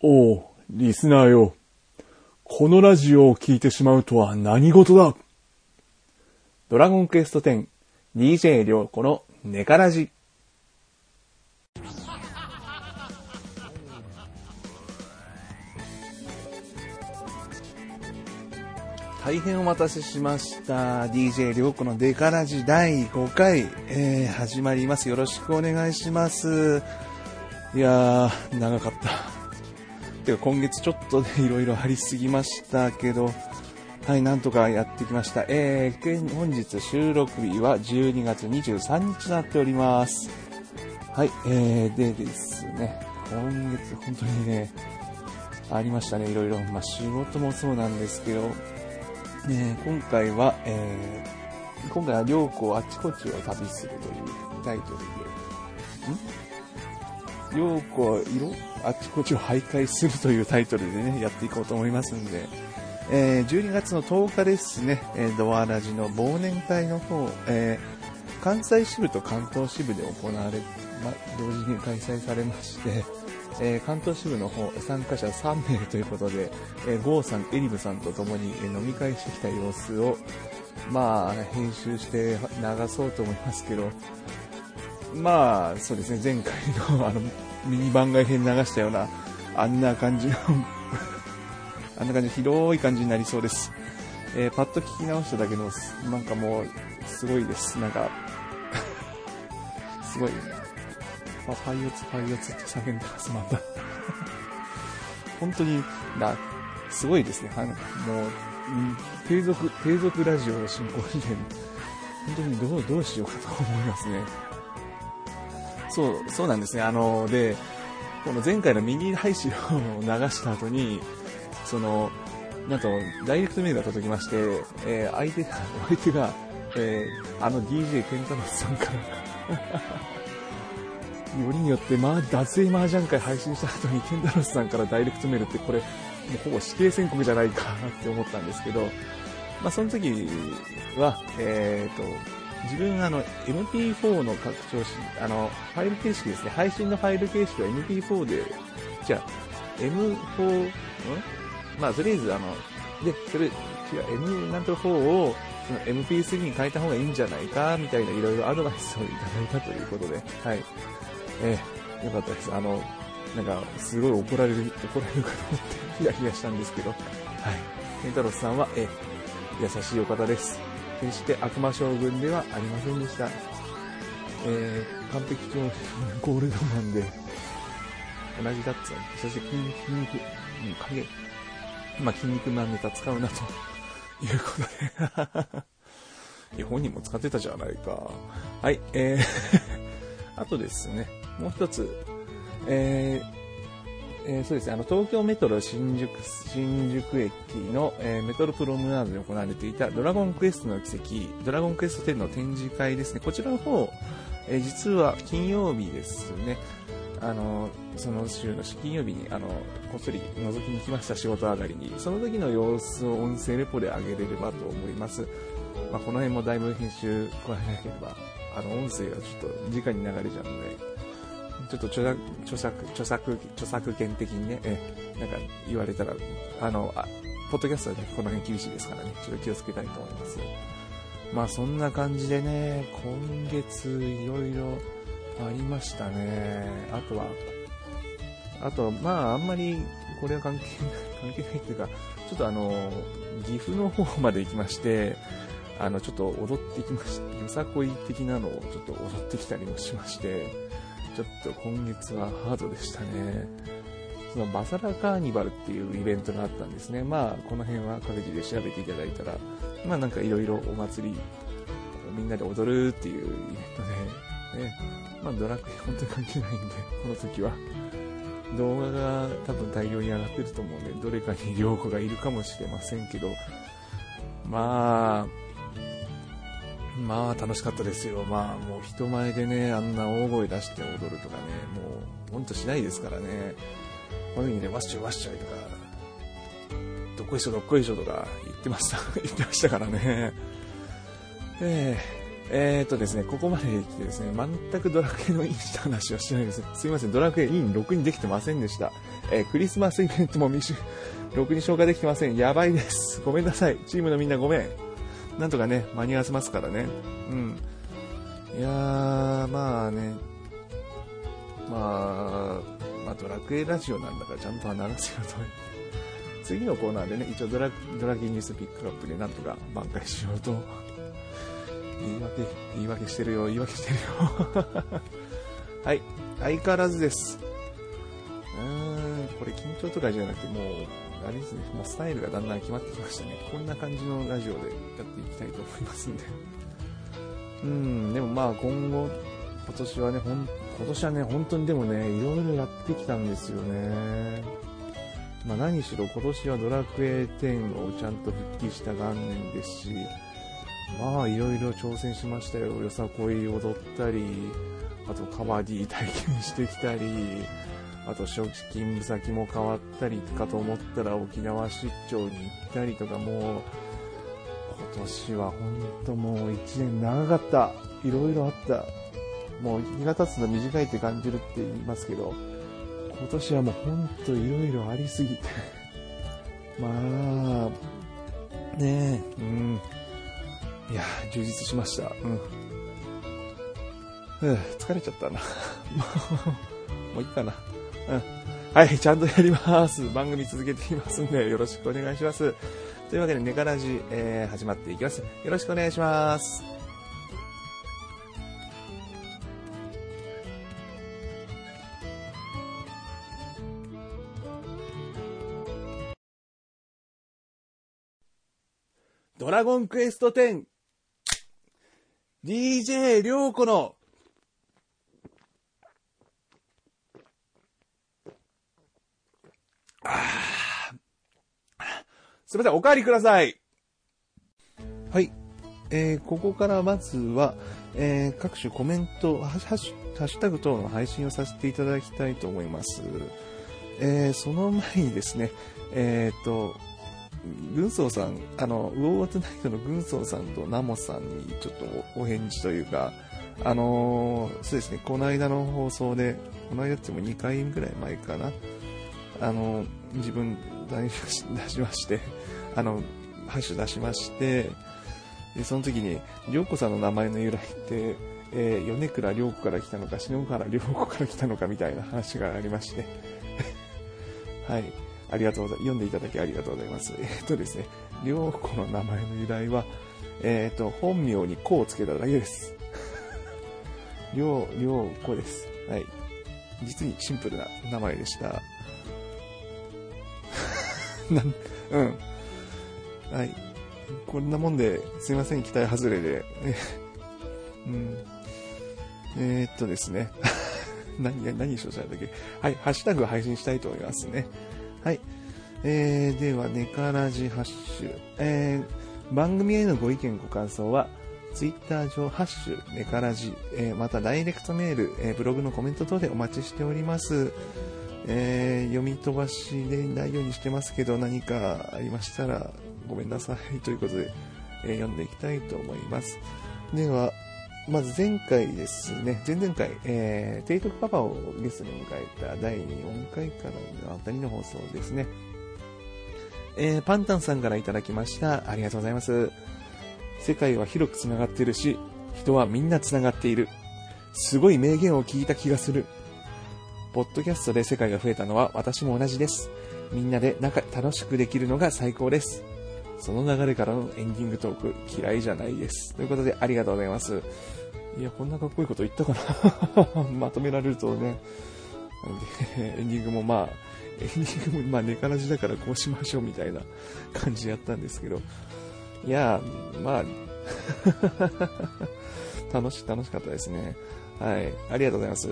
おう、リスナーよ。このラジオを聞いてしまうとは何事だドラゴンクエスト10、DJ りょうこのネカラジ。大変お待たせしました。DJ りょうこのデカラジ第5回、えー、始まります。よろしくお願いします。いやー、長かった。てか今月ちょっとね、いろいろありすぎましたけど、はい、なんとかやってきました。えー、本日収録日は12月23日となっております。はい、えー、でですね、今月本当にね、ありましたね、いろいろ。まあ仕事もそうなんですけど、ね、今回は、えー、今回は良子あちこちを旅するというタイトルで、ん？良子色あちこちを徘徊するというタイトルでね、やっていこうと思いますんで、えー、12月の10日ですね、えー、ドアラジの忘年会の方、えー、関西支部と関東支部で行われ、ま、同時に開催されまして、えー関東支部の方、参加者3名ということで、えーゴーさん、エリムさんと共に、え飲み会してきた様子を、まあ、編集して流そうと思いますけど、まあ、そうですね、前回のあの、ミニ番外編流したような、あんな感じの、あんな感じ、広い感じになりそうです。えーパッと聞き直しただけの、なんかもう、すごいです。なんか、すごい、まあ、パイオツ、パイオツって叫んでます、また。本当に、な、すごいですね。はもう、うん継続、継続ラジオの進行で、本当にどう、どうしようかと思いますね。そう、そうなんですね。あの、で、この前回のミニ配信を流した後に、その、なんと、ダイレクトメールが届きまして、えー相手が、相手が、えーあの DJ ケンタロスさんから、よりによって、まあ、脱衣麻雀会配信した後にケンタロスさんからダイレクトメールって、これ、もうほぼ死刑宣告じゃないかって思ったんですけど、まあ、その時は、えっ、と、自分あの MP4 の拡張子、あの、ファイル形式ですね。配信のファイル形式は MP4 で、じゃあ、M4、ん？まあ、とりあえずあの、で、それ、違う、M なんと4を、その MP3 に変えた方がいいんじゃないか、みたいないろいろアドバイスをいただいたということで、はい。ええよかったです。あの、なんか、すごい怒られる、怒られるかと思って、ヒヤヒヤしたんですけど、はい。ケンタロスさんは、ええ優しいお方です。決して悪魔将軍ではありませんでした。えー、完璧超 ゴールドマンで、同じだっつうそして筋筋肉、うん、影、まあ、筋肉マンネタ使うなということで。いや、本人も使ってたじゃないか。はい、えー、あとですね、もう一つ、えー、えーそうですね、あの、東京メトロ新宿、新宿駅の、えーメトロプロムナードで行われていたドラゴンクエストの奇跡、ドラゴンクエスト10の展示会ですね。こちらの方、えー実は金曜日ですね。あの、その週の金曜日に、あの、こっそり覗きに来ました、仕事上がりに。その時の様子を音声レポで上げれればと思います。まあ、この辺もだいぶ編集加えなければ、あの、音声がちょっと直に流れちゃうので、ちょっと著作、著作、著作、権的にね、えなんか言われたら、あの、あポッドキャストはね、この辺厳しいですからね、ちょっと気をつけたいと思います。まあそんな感じでね、今月いろいろありましたね。あとは、あとは、まああんまりこれは関係ない、関係ないっていうか、ちょっとあの、岐阜の方まで行きまして、あの、ちょっと踊ってきました。よさこい的なのをちょっと踊ってきたりもしまして、ちょっと今月はハードでしたね。そのバサラカーニバルっていうイベントがあったんですね。まあ、この辺は各自で調べていただいたら、まあなんかいろいろお祭り、みんなで踊るっていうイベントで、ね、まあドラクエ本当に関係ないんで、この時は。動画が多分大量に上がってると思うんで、どれかに良子がいるかもしれませんけど、まあ、まあ楽しかったですよ。まあもう人前でね、あんな大声出して踊るとかね、もうほんとしないですからね。この時にね、わっしょいわっしょいとか、どっこいしょどっこいしょとか言ってました、言ってましたからね。えええーとですね、ここまで来てですね、全くドラクエのインした話をしないです。すいません、ドラクエイン6にできてませんでした。えー、クリスマスイベントも未ろくに消化できてません。やばいです。ごめんなさい。チームのみんなごめん。なんとかね、間に合わせますからね。うん。いやー、まあね、まあ、まあ、ドラクエラジオなんだからちゃんと話すよと。次のコーナーでね、一応ドラドラギニュースピックアップでなんとか挽回しようと。言い訳、言い訳してるよ、言い訳してるよ。はい、相変わらずです。うーん、これ緊張とかじゃなくて、もう、あれですね、もうスタイルがだんだん決まってきましたね。こんな感じのラジオでやっていきたいと思いますんで。うん、でもまあ今後、今年はね、ほん、今年はね、本当にでもね、いろいろやってきたんですよね。まあ何しろ今年はドラクエ10をちゃんと復帰した元年ですし、まあいろいろ挑戦しましたよ。よさこい踊ったり、あとカバディ体験してきたり、あと職勤先も変わったりかと思ったら沖縄出張に行ったりとかもう今年は本当もう1年長かった。いろいろあった。もう日が経つの短いって感じるって言いますけど、今年はもう本当いろいろありすぎて まあ、ねえ、うん。いや、充実しました。うん。疲れちゃったな。もういいかな。うん。はい、ちゃんとやります。番組続けていますんで、よろしくお願いします。というわけで、ネカラジ、えー、始まっていきます。よろしくお願いします。ドラゴンクエスト 10DJ りょうこの すみません、お帰りください。はい。えー、ここからまずは、えー、各種コメントハッシュ、タグ等の配信をさせていただきたいと思います。えー、その前にですね、えっ、と、軍曹さん、あの、ウォートナイトの軍曹さんとナモさんにちょっとお返事というか、あのー、そうですね、この間の放送で、この間っても2回ぐらい前かな、あのー、自分出しまして、あの、ハッシュ出しまして、で、その時に、りょうこさんの名前の由来って、えー、米倉涼子から来たのか、篠原涼子から来たのかみたいな話がありまして、はい。ありがとうございます。読んでいただきありがとうございます。えー、っとですね、涼子の名前の由来は、えー、っと、本名に子をつけただけです。涼、涼子です。はい。実にシンプルな名前でした。な、うん。はい。こんなもんで、すいません、期待外れで。うん。えー、っとですね。何、何しようとしたんだっけはい、ハッシュタグ配信したいと思いますね。はい。えー、では、ネカラジハッシュ。えー、番組へのご意見、ご感想は、ツイッター上、ハッシュ、ネカラジ、えー、またダイレクトメール、えー、ブログのコメント等でお待ちしております。えー、読み飛ばしでないようにしてますけど、何かありましたらごめんなさいということで、えー、読んでいきたいと思います。では、まず前回ですね、前々回、えー、テイトクパパをゲストに迎えた第4回からのあたりの放送ですね。えー、パンタンさんからいただきました。ありがとうございます。世界は広く繋がっているし、人はみんな繋がっている。すごい名言を聞いた気がする。ポッドキャストで世界が増えたのは私も同じです。みんなで仲楽しくできるのが最高です。その流れからのエンディングトーク嫌いじゃないです。ということでありがとうございます。いや、こんなかっこいいこと言ったかな まとめられるとね。エンディングもまあ、エンディングもまあ、ネカラジだからこうしましょうみたいな感じやったんですけど。いや、まあ 楽し、楽しかったですね。はい。ありがとうございます。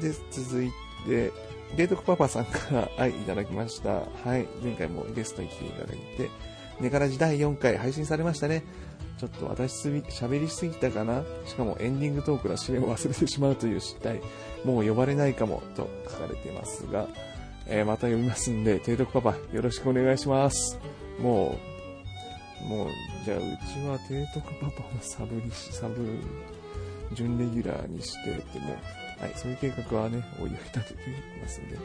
で、続いで、デートパパさんから愛いただきました。はい。前回もゲストに来ていただいて、ネガラジ第4回配信されましたね。ちょっと私すび、喋りすぎたかなしかもエンディングトークの締めを忘れてしまうという失態。もう呼ばれないかも、と書かれていますが、えー、また読みますんで、提督パパ、よろしくお願いします。もう、もう、じゃあ、うちは提督パパのサブにし、サブ、準レギュラーにしてってもう、はい、そういう計画はね、おいおい立てていますんで。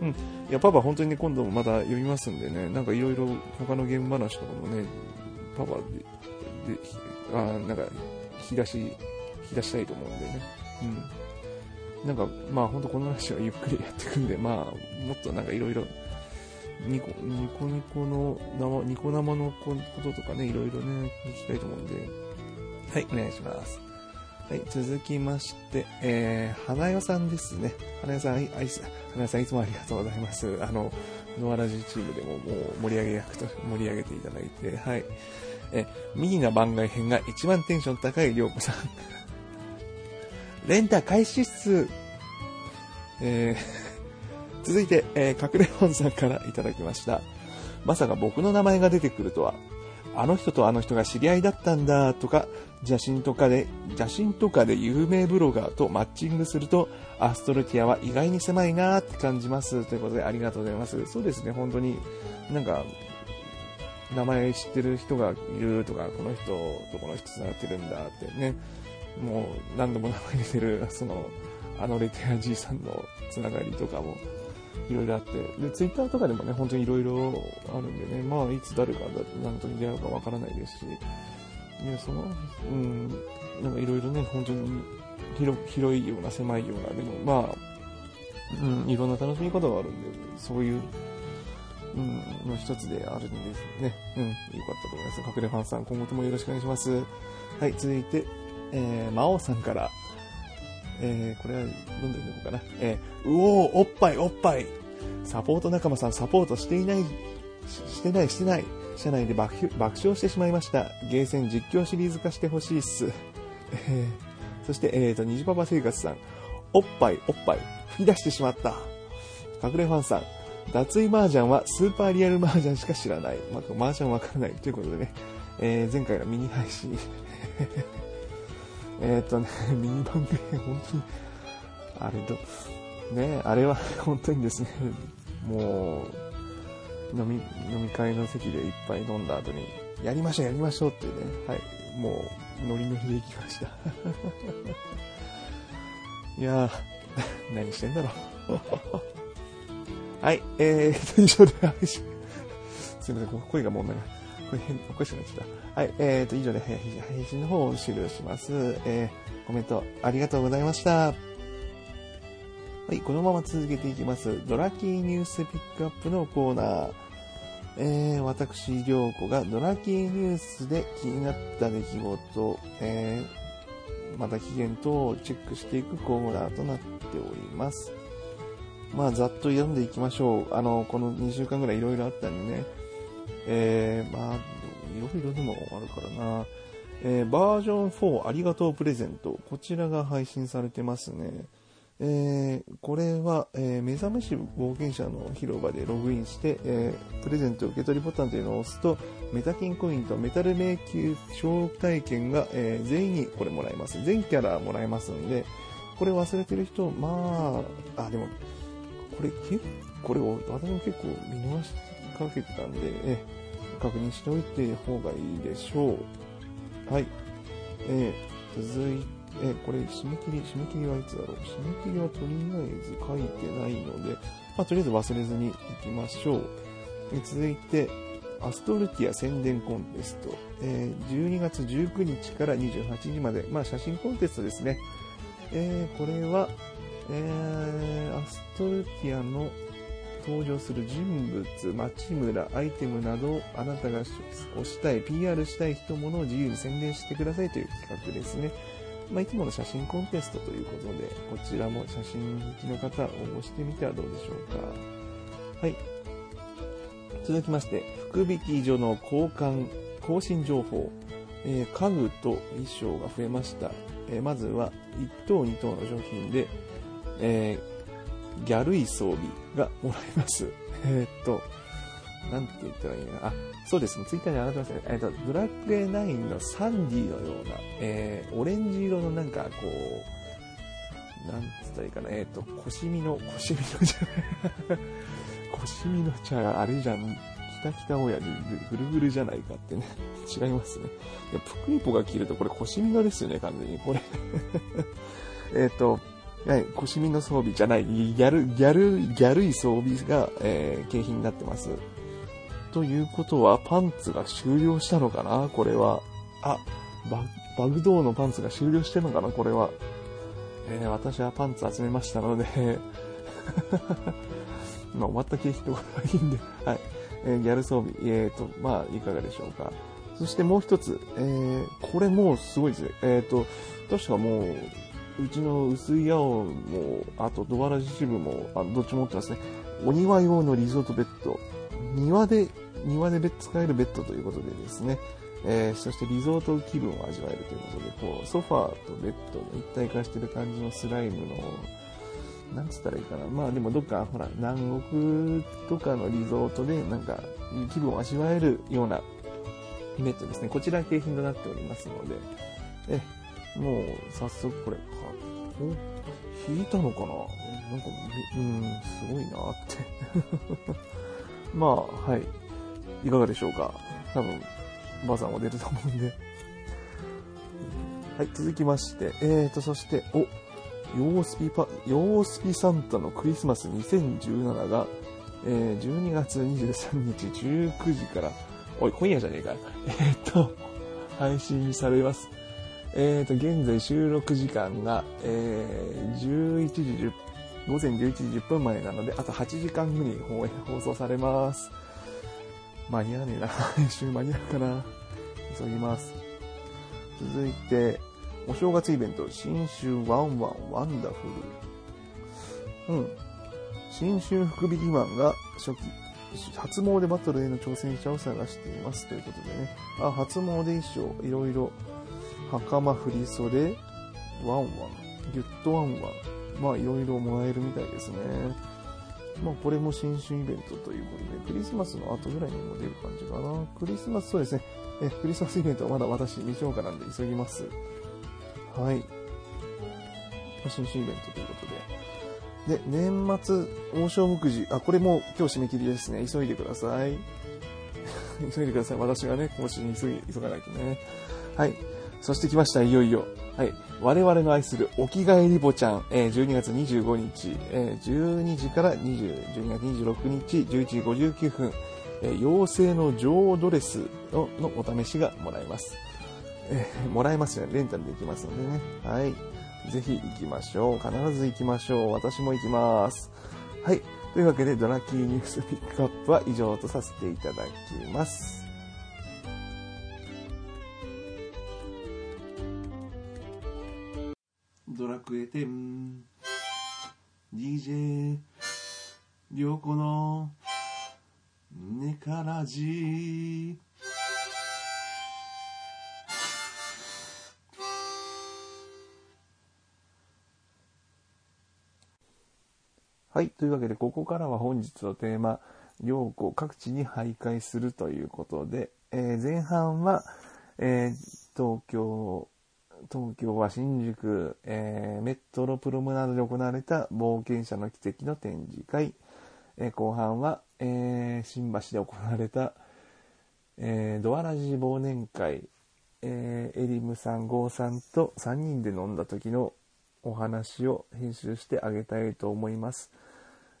うん。いや、パパ本当にね、今度もまた読みますんでね、なんかいろいろ他のゲーム話とかもね、パパで、で、あなんか、引き出し、引き出したいと思うんでね。うん。なんか、まあ本当この話はゆっくりやっていくんで、まあ、もっとなんかいろいろ、ニコ、ニコニコの生、ニコ生のこととかね、いろいろね、聞きたいと思うんで、はい、お願いします。はい、続きまして、えー、花代さんですね。花代さん、あい、花代さんいつもありがとうございます。あの、ノアラジチームでももう盛り上げ役と盛り上げていただいて、はい。え、右が番外編が一番テンション高いりょうこさん。レンタ開始っす。えー、続いて、えー、隠れ本さんからいただきました。まさか僕の名前が出てくるとは。あの人とあの人が知り合いだったんだとか、写真とかで、写真とかで有名ブロガーとマッチングすると、アストルティアは意外に狭いなって感じます。ということでありがとうございます。そうですね、本当に、なんか、名前知ってる人がいるとか、この人とこの人繋がってるんだってね、もう何度も名前出てる、その、あのレテアじいさんのつながりとかも、いろいろあって、で、ツイッターとかでもね、本当にいろいろあるんでね、まあ、いつ誰が何とに出会うかわからないですし、いや、その、うん、なんかいろいろね、本当に広広いような狭いような、でもまあ、うん、いろんな楽しみ方があるんで、そういう、うん、の一つであるんですね。うん、よかったと思います。隠れファンさん、今後ともよろしくお願いします。はい、続いて、えー、魔王さんから、えー、これは読んでるのかな。えー、うおー、おっぱい、おっぱい。サポート仲間さん、サポートしていない、してない、してない。社内で爆爆笑してしまいました。ゲーセン実況シリーズ化してほしいっす。えー、そして、えーと、虹パパ生活さん。おっぱい、おっぱい。吹き出してしまった。隠れファンさん。脱衣麻雀はスーパーリアル麻雀しか知らない。まあ、麻雀わからない。ということでね、えー、前回のミニ配信えっとね、ミニ番組、本当に、あれと、ね、あれは本当にですね、もう、飲み、飲み会の席でいっぱい飲んだ後に、やりましょう、やりましょうっていうね、はい、もう、ノリノリで行きました。いやー、何してんだろう。はい、えーと、以上で配信。すいません、声がもうなんか、これ変、おかしくなっちゃった。はい、えーと、以上で配信の方を終了します。えー、コメントありがとうございました。はい、このまま続けていきます。ドラキーニュースピックアップのコーナー。えー、私、りょうこがドラキーニュースで気になった出来事、えー、また期限等をチェックしていくコーナーとなっております。まあ、ざっと読んでいきましょう。あの、この2週間ぐらいいろいろあったんでね。えー、まあ、いろいろでもあるからな。えー、バージョン4ありがとうプレゼント。こちらが配信されてますね。えー、これは、えー、目覚めし冒険者の広場でログインして、えー、プレゼント受け取りボタンというのを押すと、メタキンコインとメタル迷宮招待券が、え全員にこれもらえます。全キャラもらえますんで、これ忘れてる人、まあ、あ、でも、これ結構、これを私も結構見逃しかけてたんで、え確認しておいて方がいいでしょう。はい。えー、続いて、えこれ、締め切り、締め切りはいつだろう締め切りはとりあえず書いてないので、まあ、とりあえず忘れずに行きましょう。え続いて、アストルティア宣伝コンテスト、えー、12月19日から28日まで、まあ、写真コンテストですね。えー、これは、えー、アストルティアの登場する人物、街村、アイテムなどあなたが推したい、PR したい人物を自由に宣伝してくださいという企画ですね。まあ、いつもの写真コンテストということで、こちらも写真好きの方、応募してみてはどうでしょうか。はい。続きまして、福引き所の交換、更新情報、えー、家具と衣装が増えました。えー、まずは、1等2等の商品で、えー、ギャルい装備がもらえます。えー、っと、なんて言ったらいいな。あ、そうですね。ツイッターに上がってますね。えっと、ドラックエ9のサンディのような、えー、オレンジ色のなんかこう、なんつったらいいかな。えっ、と、腰身の、腰身のじゃない。腰身のじゃあ、れじゃん。北北親父、ぐるぐるじゃないかってね。違いますね。いや、プクリポが着るとこれ腰みのですよね、完全に。これえっと、はい、腰みの装備じゃない、ギャル、ギャル、ギャルい装備が、えー、景品になってます。ということは、パンツが終了したのかなこれは。あ、ババグドーのパンツが終了してるのかなこれは。えー、私はパンツ集めましたので まあ、終わった景品ところはいいんで、はい。えー、ギャル装備、えーと、まあ、いかがでしょうか。そしてもう一つ、えー、これもうすごいですね。えっ、ー、と、確かもう、うちの薄い青も、あとドアラジ支部も、あどっちも持ってますね。お庭用のリゾートベッド。庭で、庭で使えるベッドということでですね。えー、そしてリゾート気分を味わえるということで、こう、ソファーとベッドの一体化してる感じのスライムの、なんつったらいいかな。まあでもどっか、ほら、南国とかのリゾートで、なんか、気分を味わえるようなベッドですね。こちら景品となっておりますので、え、もう、早速これ、お、引いたのかな？なんか、うん、すごいなって。まあ、はい。いかがでしょうか？多分、バザーも出ると思うんで。はい、続きまして、えーと、そして、お、ヨースピパ、ヨースピサンタのクリスマス2017が、えー、12月23日19時から、おい、今夜じゃねえか。えーと、配信されます。えーと、現在収録時間が、えー、11時10午前11時10分前なので、あと8時間後に放送されます。間に合わねえな。編集間に合うかな。急ぎます。続いて、お正月イベント、新春ワンワンワンダフル。うん。新春福引きマンが初期、初詣バトルへの挑戦者を探していますということでね。あ、初詣衣装、いろいろ、袴振袖、ワンワン、ギュッとワンワン、まあいろいろもらえるみたいですね。まあこれも新春イベントということで、クリスマスの後ぐらいにも出る感じかな。クリスマス、そうですね。え、クリスマスイベントはまだ私未消化なんで急ぎます。はい。新春イベントということで。で、年末、王将目次。あ、これも今日締め切りですね。急いでください。急いでください。私がね、更新急ぎ、急がないとね。はい。そして来ました、いよいよ。はい。我々の愛するおきがえりぼちゃん、えー、12月25日、えー、12時から20、12月26日、11時59分、えー、妖精の女王ドレスのお試しがもらえます。えー、もらえますよね。レンタルできますのでね。はい。ぜひ行きましょう。必ず行きましょう。私も行きます。はい。というわけで、ドラキーニュースピックアップは以上とさせていただきます。ドラクエ10 DJ 良子のネカラジはい。というわけで、ここからは本日のテーマ、良子各地に徘徊するということで、えー、前半は、えー、東京、東京は新宿、えー、メトロプロムナードで行われた冒険者の奇跡の展示会、えー、後半は、えー、新橋で行われた、えドアラジ忘年会、えエリムさん、ゴーさんと3人で飲んだ時のお話を編集してあげたいと思います。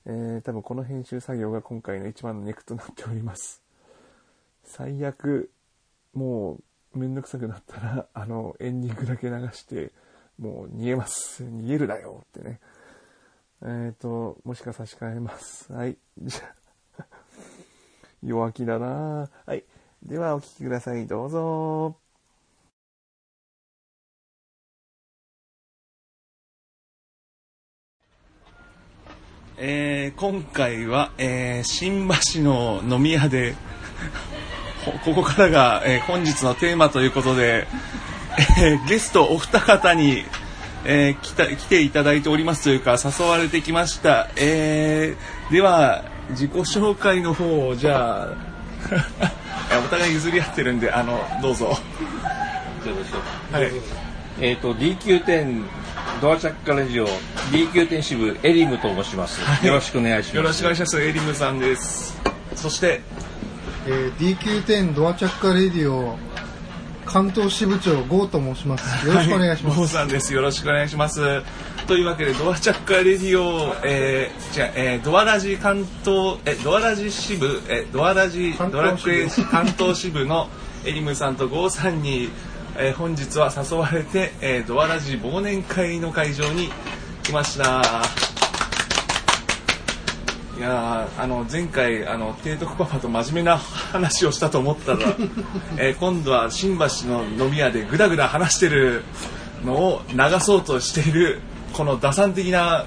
え、多分この編集作業が今回の一番のネックとなっております。最悪、もうめんどくさくなったら、あの、エンディングだけ流して、もう逃げます。逃げるなよってね。えっ、ー、と、もしか差し替えます。はい。じゃ 弱気だなはい。ではお聴きください。どうぞ。えー、今回は、えー、新橋の飲み屋で ここからが、えー、本日のテーマということで、えー、ゲストお二方に、えー、来た来ていただいておりますというか誘われてきました、えー、では自己紹介の方をじゃあ お互い譲り合ってるんであのどうぞ。はい、えっ、ー、と DQ10 ドアチャッカラジオ DQ10 支部エリムと申します、はい、よろしくお願いします。よろしくお願いします。エリムさんです。そしてえー DQ10 ドアチャッカレディオ関東支部長ゴーと申しますよろしくお願いします、はい、郷さんです。よろしくお願いします。というわけで、ドアチャッカーレディオ、えー、じゃあえードアラジ関東、え、ドアラジ支部、え、ドアラジ関ドラクエ関東支部のエリムさんとゴーさんに、えー本日は誘われて、えードアラジ忘年会の会場に来ました。いやーあの前回あの提督パパと真面目な話をしたと思ったら、えー今度は新橋の飲み屋でぐだぐだ話してるのを流そうとしているこの打算的な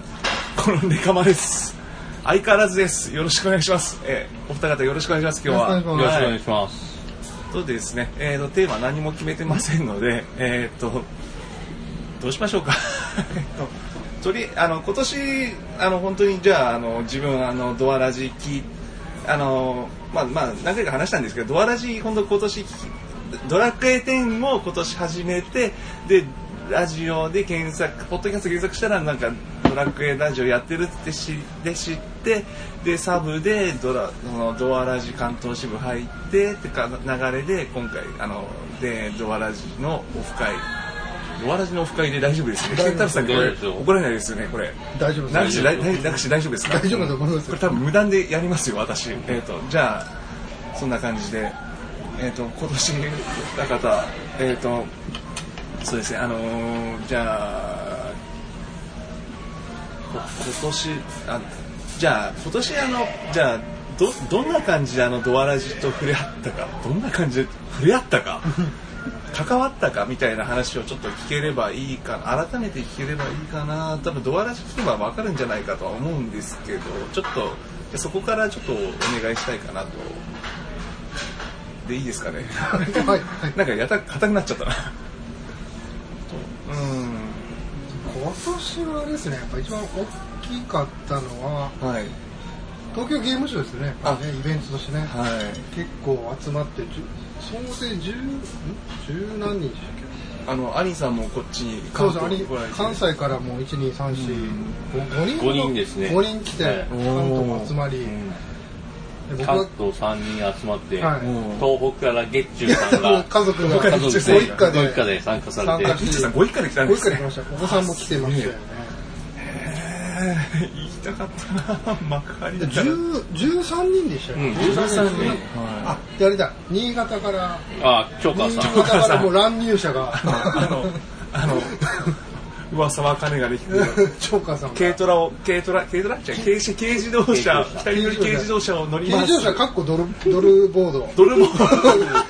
このネカマです。相変わらずです。よろしくお願いします、えーお二方よろしくお願いします。今日は。よろしくお願いします。はいよろしくお願いします。そうですね、えーとテーマ何も決めてませんので、えー、とどうしましょうか。えっととりあの今年あの本当にじゃああの自分あのドアラジ聞あのまあまあ何回か話したんですけどドアラジ本当今年ドラクエ10を今年始めてでラジオで検索ポッドキャスト検索したらなんかドラクエラジオやってるって知で知ってでサブでドラそのドアラジ関東支部入ってってか流れで今回あのでドアラジのオフ会ドアラジのオフ会で大丈夫ですね。ケンタロウさんこれ大丈夫ですよ怒られないですよねこれ。大丈夫ですなくし大なくし大丈夫ですか？大丈夫だと思いますよこれ多分無断でやりますよ私。えっ、とじゃあそんな感じでえっ、と今年二方えっ、とそうですねあのーじゃあこ今年あじゃあ今年あのじゃあどどんな感じであのドアラジと触れ合ったかどんな感じで触れ合ったか関わったかみたいな話をちょっと聞ければいいかな改めて聞ければいいかな多分ドアラジ聞けば分かるんじゃないかとは思うんですけどちょっとそこからちょっとお願いしたいかなと。でいいですかね。はい。はい。なんかやた硬くなっちゃった。なうん今年はですねやっぱ一番大きかったのははい。東京ゲームショウですね。ねイベントとしてね、はい。結構集まって総勢10ん？10何人でしたっけ？あの兄さんもこっちにそうそうあれ来られて関西からもう12345人？五人ですね。5人来て、はい。関東も集まり、関東3人集まって、はい。東北から月中さんが 家族が家族ご一で家で。ご一家で参加されて。参加しギッチさんご一家で来たんごですね一家で来ました。お子さんも来てましたよね。へー。言いたかったな幕張でだから。10 13人でしたよ、うん13人。あであれだ新潟から。あチョーカー新さん潟からもう乱入者が。あのあの噂は金ができて。チョーカーさんが。軽トラを軽トラ軽トラ？じゃあ軽自軽自動車軽二人乗り軽自動車を乗り軽ます。自動車かっこドルドルボード。ドルボード。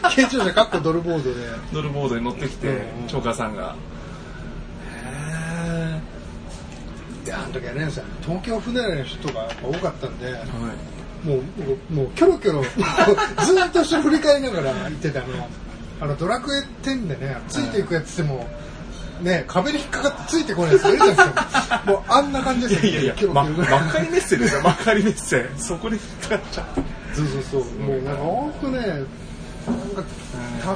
軽自動車かっこドルボードで。ドルボードに乗ってきてうん。チョーカーさんがへであの時はね東京府内の人が多かったんでーはい。もうもうキョロキョロ ずっと下振り返りながら言ってたあの。あのドラクエ10でねついていくやつってもね壁に引っかかってついてこないやついるじゃないですか。もうあんな感じですよ。いやいやまキョロ幕張メッセですよ。幕張メッセそこで引っかかっちゃってそうそうそう。もうなんか本当ねなん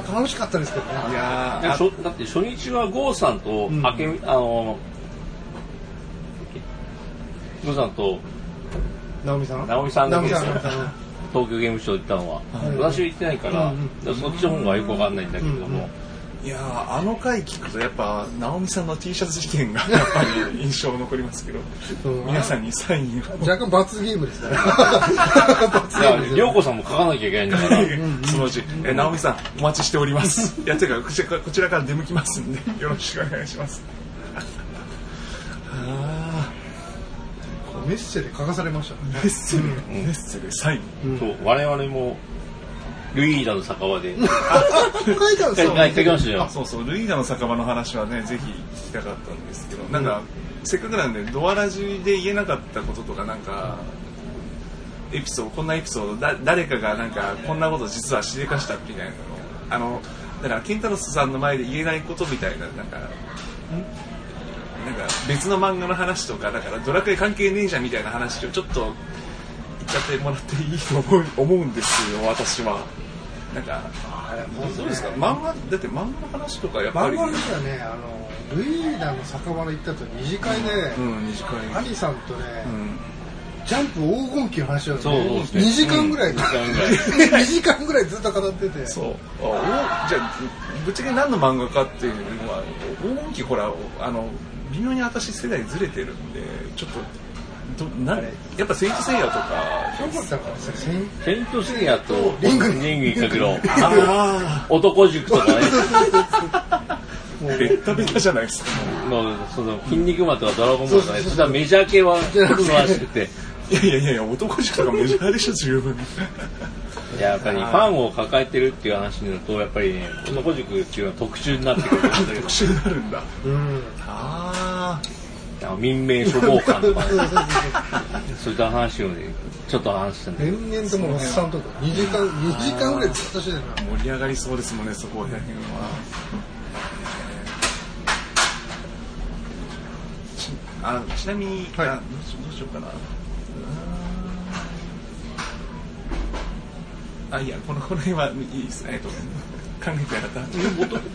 かた楽しかったですけどね。いやだって初日は郷さんとうん。明美、あの郷さんと。直美さん。直美さん。だけですよ東京ゲームショウ行ったのは、はい。私は行ってないから、うんだからそっちの方がよくわかんないんだけれども、いやーあの回聞くとやっぱ直美さんの T シャツ事件が やっぱり印象残りますけどう。ん皆さんにサインを。若干罰ゲームですから。涼子さんも書かなきゃいけないんだから。そのうち、えー直美さんお待ちしております。いやていうかこちらから出向きますんでよろしくお願いしますメッセで書かされましたーメッセで、メッセでサインそう我々もルイーダの酒場で。書いてあるんですよ書いてましたよ。あそうそう。ルイーダの酒場の話はねぜひ聞きたかったんですけどなんか、せっかくなんでドアラジで言えなかったこととかなんかエピソードこんなエピソードだ誰かがなんかこんなこと実はしでかしたみたいなのあのだからケンタロスさんの前で言えないことみたいななんかなんか別の漫画の話とかだからドラクエ関係ねえじゃんみたいな話をちょっと言っちゃってもらっていいと思う思うんですよ私は。なんかどうですか。漫画だって漫画の話とかやっぱり。漫画の時はねあのルイーダの酒場で行ったと二次会で、うん二次会兄さんとね、うんジャンプ黄金期の話をそうそう2時間ぐらい、うん。二時間ぐらい2時間ぐらいずっと語ってて。そう。あおじゃあぶっちゃけ何の漫画かっていうのは黄金期ほらあの微妙に私世代ずれてるんでちょっとどなんやっぱ「聖地聖夜」とかセントセイヤとリングリングかけろあ男塾とかね。あ ベッタベタじゃないですか。のその筋肉マンとかドラゴンボールとかね。それはメジャー系は来るらしくていやいやいや男塾とかメジャーでしょ十分いややっぱりファンを抱えてるっていう話になるとやっぱりね男塾っていうのは特殊になってくるんだけど特殊になるんだ。うん。ああの民命処方官。とかねそういった話をねちょっと話したんで連々ともおっさんとか2時間2時間ぐらいずっとしてたなあ盛り上がりそうですもんねそこら辺は。ちあちなみに、はい。あどうしようかなあいやこのこの辺はいいですね。と考えてなかった。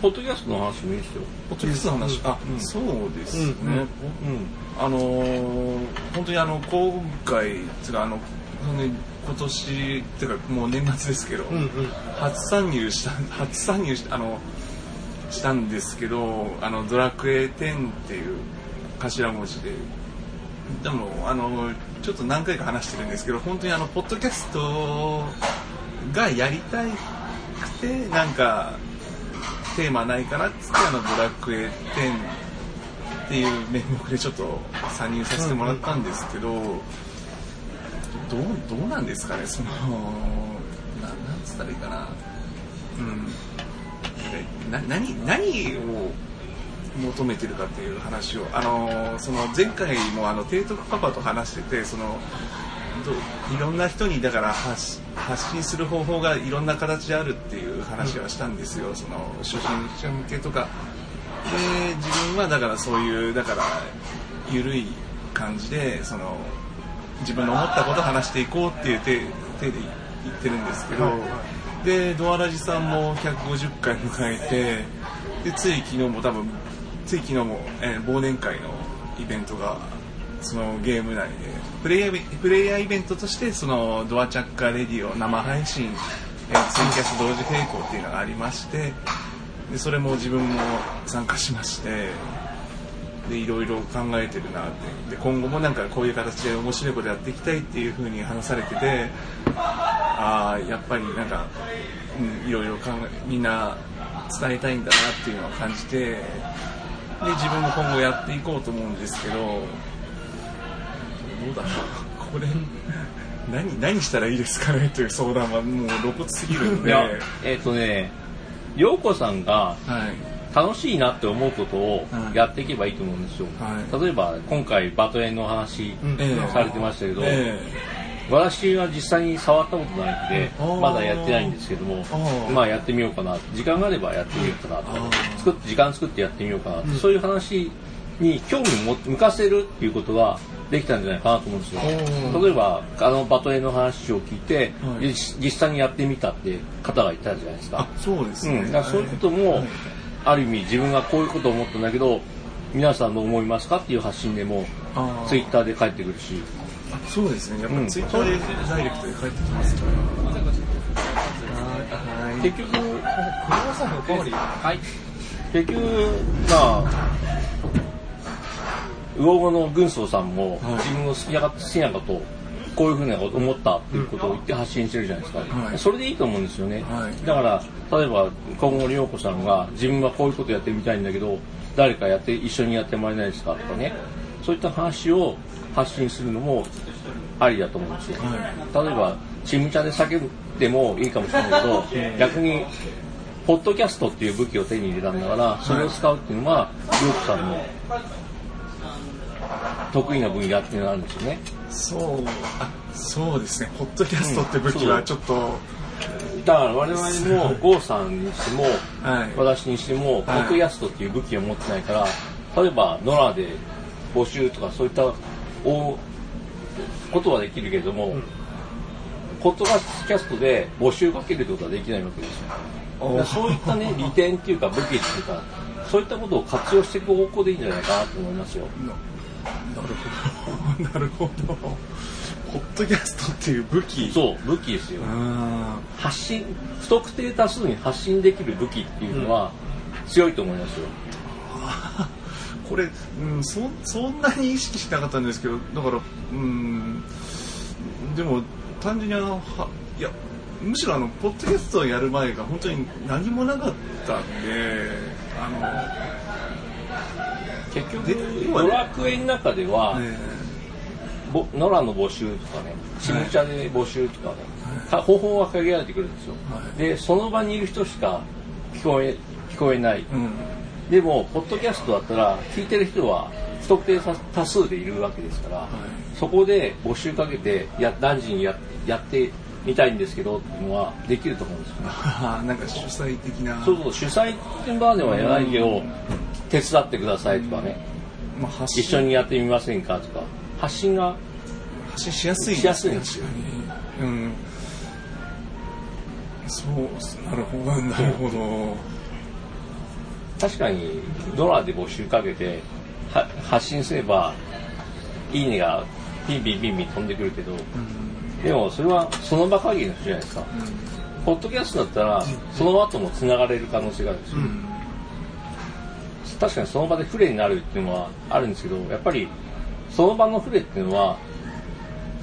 ポッドキャストの話もいいですよ。ポッドキャストの話、あ、そうですね、うんうん。うん。あのー本当にあの今回つうかあの今年っていうかもう年末ですけど、うんうん。初参入した初参入したあのしたんですけどあのドラクエ10っていう頭文字ででもあのちょっと何回か話してるんですけど本当にあのポッドキャストがやりたくてなんかテーマないかなっつってあのドラクエ10っていう名目でちょっと参入させてもらったんですけど、どうどうなんですかねそのななんつったらいいかな。うん。な何何を求めてるかっていう話をあのその前回もあの提督パパと話しててそのどいろんな人にだから発信する方法がいろんな形であるっていう話はしたんですよ、その初心者向けとか。で自分はだからそういうだから緩い感じでその自分の思ったことを話していこうっていう手手で言ってるんですけど、でドアラジさんも150回迎えてでつい昨日も多分つい昨日も、えー忘年会のイベントがそのゲーム内でプレイヤープレイヤーイベントとしてそのドアチャッカーレディオ生配信、えーツインキャス同時並行っていうのがありましてでそれも自分も参加しましてでいろいろ考えてるなってで今後もなんかこういう形で面白いことやっていきたいっていうふうに話されててああやっぱりなんか、うん、いろいろ考えみんな伝えたいんだなっていうのを感じて自分も今後やっていこうと思うんですけどどうだろう。これ何何したらいいですかねという相談はもう露骨すぎるんで、えっ、とね陽子さんがはい、楽しいなって思うことをはい。やっていけばいいと思うんですよ、はい。例えば今回バトエンの話されてましたけど、え私は実際に触ったことないんでまだやってないんですけどもまあやってみようかな時間があればやってみようかな作って時間作ってやってみようかなと、うん。そういう話に興味を向かせるっていうことができたんじゃないかなと思うんですよ。ー。例えばあのバトエンの話を聞いて、はい。実実際にやってみたって方がいたじゃないですか。あそうですね、うん、だからそういうことも、はい。ある意味自分がこういうことを思ったんだけど皆さんどう思いますかっていう発信でもツイッターで返ってくるし。あそうですね。やっぱツイッターでダイレクトで返ってきますから、はい。結局車さんのおかわり。はい。結局まあ魚後の軍曹さんもはい。自分の好きな好きなことをこういうふうなこと思ったっていうことを言って発信してるじゃないですか、はい。それでいいと思うんですよね、はい。だから例えば今後涼子さんが自分はこういうことやってみたいんだけど誰かやって一緒にやってもらえないですかとかね。そういった話を発信するのもありだと思うんですよ、は例えばチームチャで叫んでもいいかもしれないけど逆にポッドキャストっていう武器を手に入れたんだからそれを使うっていうのは涼子さんの得意な分野っていうのがあるんですよね。そうあそうですね。ポッドキャストって武器はちょっと、だから我々も郷さんにしてもはい。私にしてもポはい。ッドキャストっていう武器を持ってないから例えばノラで募集とかそういったおことはできるけれども、ポッドキャストで募集かけるってことはできないわけですよ。そういったね 利点っていうか武器っていうかそういったことを活用していく方向でいいんじゃないかなと思いますよ。ななるほど。なるほど。ポポッドキャストっていう武器。そう武器ですよ。あ発信不特定多数に発信できる武器っていうのは強いと思いますよ、ー これ、うん、そそんなに意識しなかったんですけどだからうんでも単純にあのはいやむしろあのポッドキャストをやる前が本当に何もなかったんであ結局で今ねドラクエの中では、のねぼ野良の募集とかね、下茶で募集とかね、か方法が限られてくるんですよ。はい。で、その場にいる人しか聞こえ、聞こえない。うんでも、ポッドキャストだったら、聞いてる人は不特定多多数でいるわけですから、そこで募集かけて、や何時にややってみたいんですけどっていうのはできると思うんですよ。ね。なんか主催的な。そうそう、主催っていう場ではやらないけど、手伝ってくださいとかね、まあ、発信。一緒にやってみませんかとか、発信が発信しやすい。しやすいんですよ。うん。そうなるほどなるほど確かにドラで募集かけては発信すればいいねがピンピンピンピン飛んでくるけどでもそれはその場限りの人じゃないですか、ポッドキャストだったらその後も繋がれる可能性があるんですよ、確かにその場でフレになるっていうのはあるんですけどやっぱりその場のフレっていうのは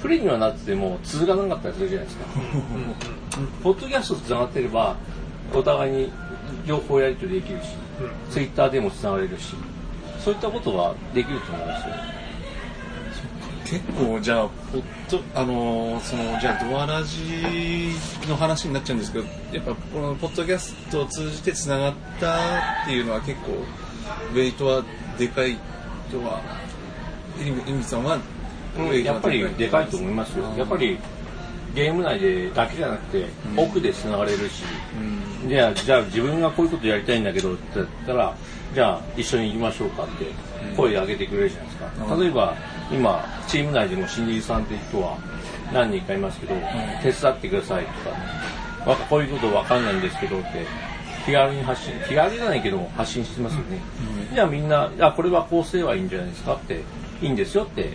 フレにはなってても続かなかったりするじゃないですか。ポッドキャストと繋がってればお互いに情報やり取りできるし、ツイッターでも繋がれるしそういったことはできると思いますよ。結構じゃあポッドあのーそのじゃあドアラジの話になっちゃうんですけどやっぱこのポッドキャストを通じてつながったっていうのは結構ウェイトはでかいとはイミさんはウェイトはやっぱりでかいと思いますよ。やっぱりゲーム内でだけじゃなくて奥で繋がれるし、うん。じゃあじゃあ自分がこういうことやりたいんだけどって言ったらじゃあ一緒に行きましょうかって声上げてくれるじゃないですか、うん。例えば今チーム内でも新入さんっていう人は何人かいますけど、手伝ってくださいとかわこういうことわかんないんですけどって気軽に発信気軽じゃないけども発信してますよね、じゃあみんなあこれはこうすればいいんじゃないですかっていいんですよって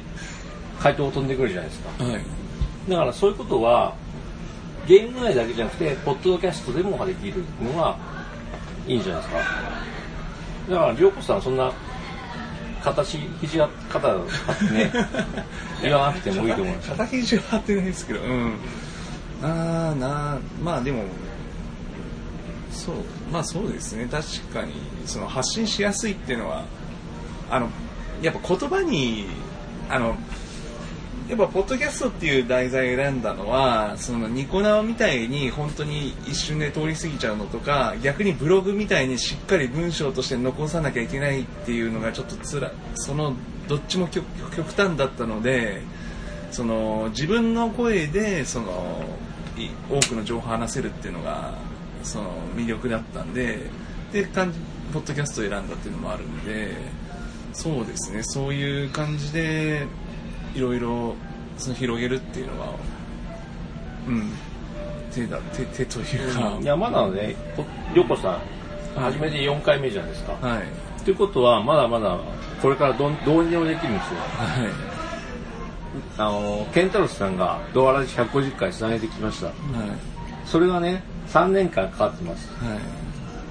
回答を飛んでくるじゃないですか。はいだからそういうことはゲーム内だけじゃなくてポッドキャストでもできるのがいいんじゃないですか。だから涼子さんそんな形肘が肩を張ってね 言わなくてもいいと思います。肩肘は張ってないですけどうん。ああなまあでもそうまあそうですね。確かにその発信しやすいっていうのはあのやっぱ言葉にあのやっぱポッドキャストっていう題材を選んだのはそのニコ生みたいに本当に一瞬で通り過ぎちゃうのとか逆にブログみたいにしっかり文章として残さなきゃいけないっていうのがちょっとつらそのどっちも極端だったのでその自分の声でその多くの情報を話せるっていうのがその魅力だったんでで感じポッドキャストを選んだっていうのもあるんでそうですね。そういう感じでいろいろその広げるっていうのはうん。手だ手手というか、いやまだね涼子さん初めて4回目じゃないですか、はい。ということはまだまだこれからどんどうにでもできるんですよ。はい。あのケンタロスさんがドアラジ150回つなげてきました。はい。それがね3年間かかってます。は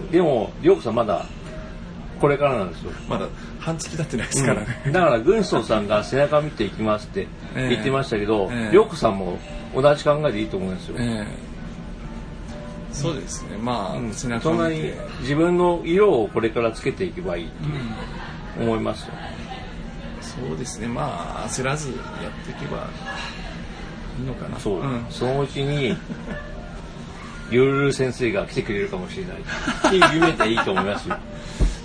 い。でも涼子さんまだこれからなんですよ。まだ半月経ってないですからね、だから軍曹さんが背中見ていきますって言ってましたけどええ。涼子さんも同じ考えでいいと思うんですよ、ええ。そうですね。まあ、うん。背中そんなに自分の色をこれからつけていけばいいと思いますよ。そうですね。まあ焦らずやっていけばいいのかな。そう、ん。そのうちに ゆるる先生が来てくれるかもしれないっていう夢でいいと思いますよ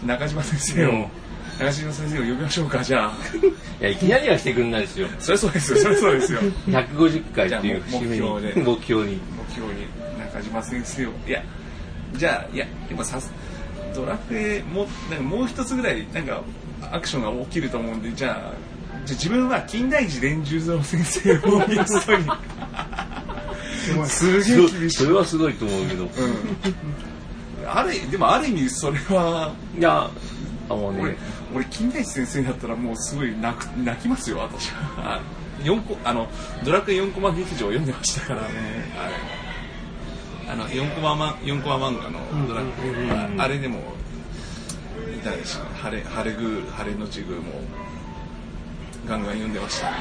中島先生を、うん。中島先生を呼びましょうかじゃあ。いやいきなりは来てくれないですよ。そりゃそうですよそりゃそうですよ。150 回っていう節目に目標で。目標に。目標に中島先生を。いやじゃあいやでもさすドラクエもなんかもう一つぐらいなんかアクションが起きると思うんでじゃあじゃあ自分は金田一連十三先生をゲストに。すげえ厳しい。それはすごいと思うけど、うんあるでもある意味それはいやあの俺ね。俺金田一先生だったらもうすごい泣く泣きますよ私は。4コあのドラクエ4コマ劇場を読んでましたから。ね。あれあの4コママン4コマ漫画のドラクエ、うんうん。うんああれでもいたし晴れ晴れグー晴れのちグーもガンガン読んでましたんで。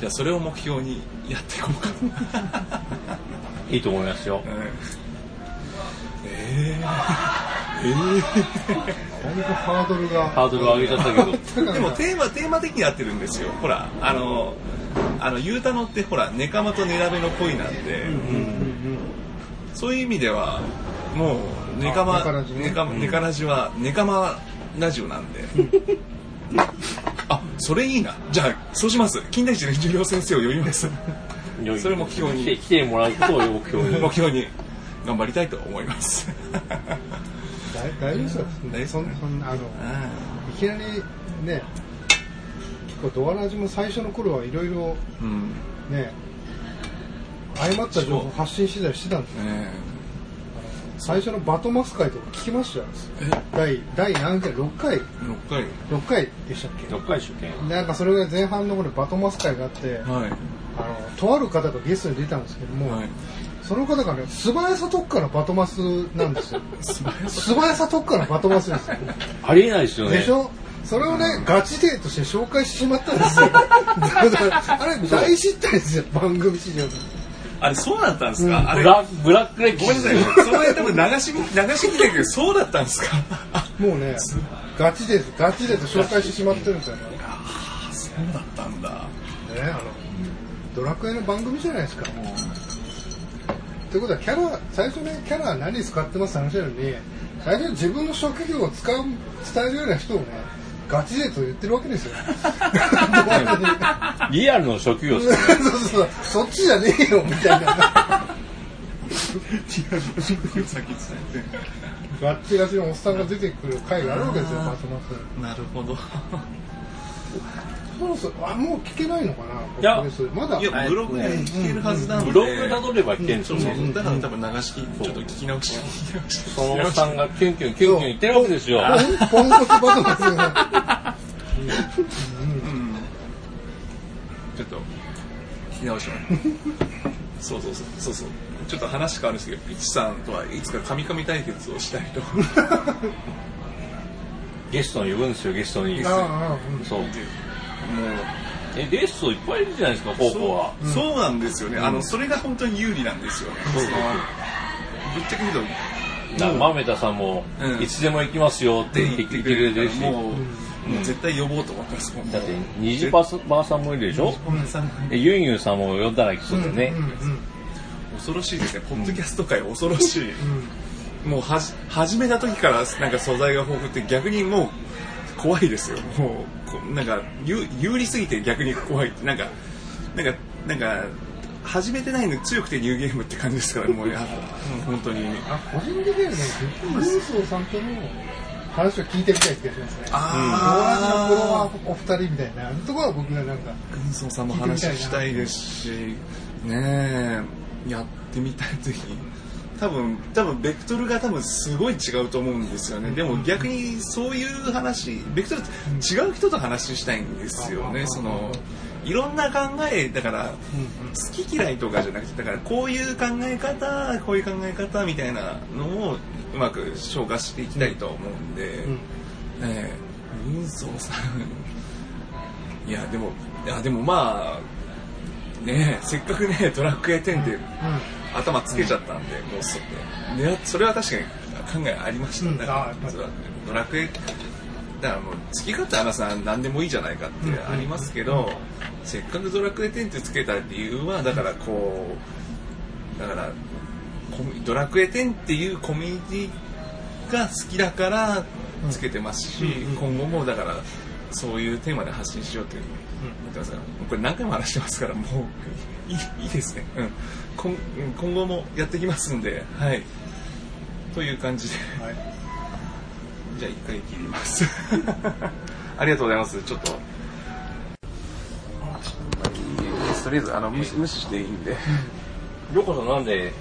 じゃあそれを目標にやっていこうか いいと思いますよ。えー、え だいぶハードルが。ハードルを上げちゃったけど。ー、でもテーマテーマ的になってるんですよ。ほらあのあのゆうたのってほらネカマとネラベの恋なんで、うんうんそういう意味ではもうネカマあネカラジね。ネカラジはネカマラジオなんで、あそれいいな。じゃあそうします。金田一の授業先生を呼びます。それを目標に。来て来てもらうことを目標に。目標に頑張りたいと思います。大大丈夫ですよ大丈夫そんそんあのいきなりね結構ドアラジも最初の頃はいろいろうん。ね誤った情報発信してたりしてたんですよ。ね最初のバトマス会とか聞きましたよ。え？第第何回？6回？6回。6回でしたっけ？どっかでしょけん。なんかそれが前半の頃にバトマス会があってはい。あのとある方がゲストに出たんですけども、はいその方がね素早さ特化のバトマスなんですよ素早さ特化のバトマスですよありえないですよね。でしょ？それをね、ガチ勢として紹介してしまったんですよ。だからあれ、大失態ですよ、番組史上で。あれそうだったんですか、あれブラブラック歴ごめんなさいそれ多分流し見流し見たけどそうだったんですか？もうね、ガチです、ガチ勢と紹介してしまってるんですよね。そうだったんだねあの、ドラクエの番組じゃないですか。ということは、キャラ、最初ね、キャラは何使ってますって話なのに、最初に自分の職業を使う、伝えるような人をね、ガチ勢と言ってるわけですよ。リアルの職業そうそうそう、そっちじゃねえよ、みたいな。先伝えガッチガチのおっさんが出てくる回があるわけですよ、バトマス。てなるほどそうそうあもう聞けないのかないやまだいやブログで聞けるはずなんで、ブログ辿れば聞けんですそうよね。そうだから多分流し聞きちょっと聞き直し聞き直しそのさんがキュンキュンキュンキュン言ってるわけですよ。ポンコツバトマスがうんちょっと聞き直しますそうそうそうそうそうちょっと話変わるんですけどピッチさんとはいつか神々対決をしたいと ゲストに呼ぶんですよ、ゲストに。そう。もうえ、ゲストいっぱいいるじゃないですか、方法は。そうそうなんですよね、あのそれが本当に有利なんですよね、そうそうぶっちゃけ言うとな豆田さんもう、ん。いつでも行きますよって言ってくれるし。もう、絶対呼ぼうと思ってますもん。だって、虹パスバーさんもいるでしょ？えユンユンさんも呼んだら来そうだよね。恐ろしいですね。ポッドキャスト界恐ろしい、もうはじ始めた時からなんか素材が豊富って逆にもう怖いですよ。もうこなんか有有利すぎて逆に怖い。なんかなんかなんか始めてないのに強くてニューゲームって感じですからもうや本当に。あ個人的にはねルーソーさんとの話を聞いてみたい気がしますね。あ友達のフォロワーお二人みたいな。ところは僕がなんか軍曹さんも話したいですしねえやってみたいぜひ多分多分ベクトルが多分すごい違うと思うんですよね。でも逆にそういう話ベクトルって違う人と話したいんですよね。そのいろんな考えだから好き嫌いとかじゃなくてだからこういう考え方こういう考え方みたいなのをうまく消化していきたいと思うんで、ん。ええ。軍曹さん。いやでもいやでもまあねえせっかくねドラクエ10って頭つけちゃったんで、もうそ,、ね、それは確かに考えありました、うん。だからあやっぱり。ドラクエだからもう好き勝手話さん何でもいいじゃないかってありますけど、せっかくドラクエ10ってつけた理由はだからこうだからドラクエ10っていうコミュニティが好きだからつけてますし、今後もだからそういうテーマで発信しようっていう思ってますからこれ何回も話してますからもういいいいですね、うん、今今後もやってきますんではい。という感じで。はい。じゃあ一回切ります。ありがとうございます。ちょっと。とりあえずあの無視無視していいんで。りょうこさんなんで、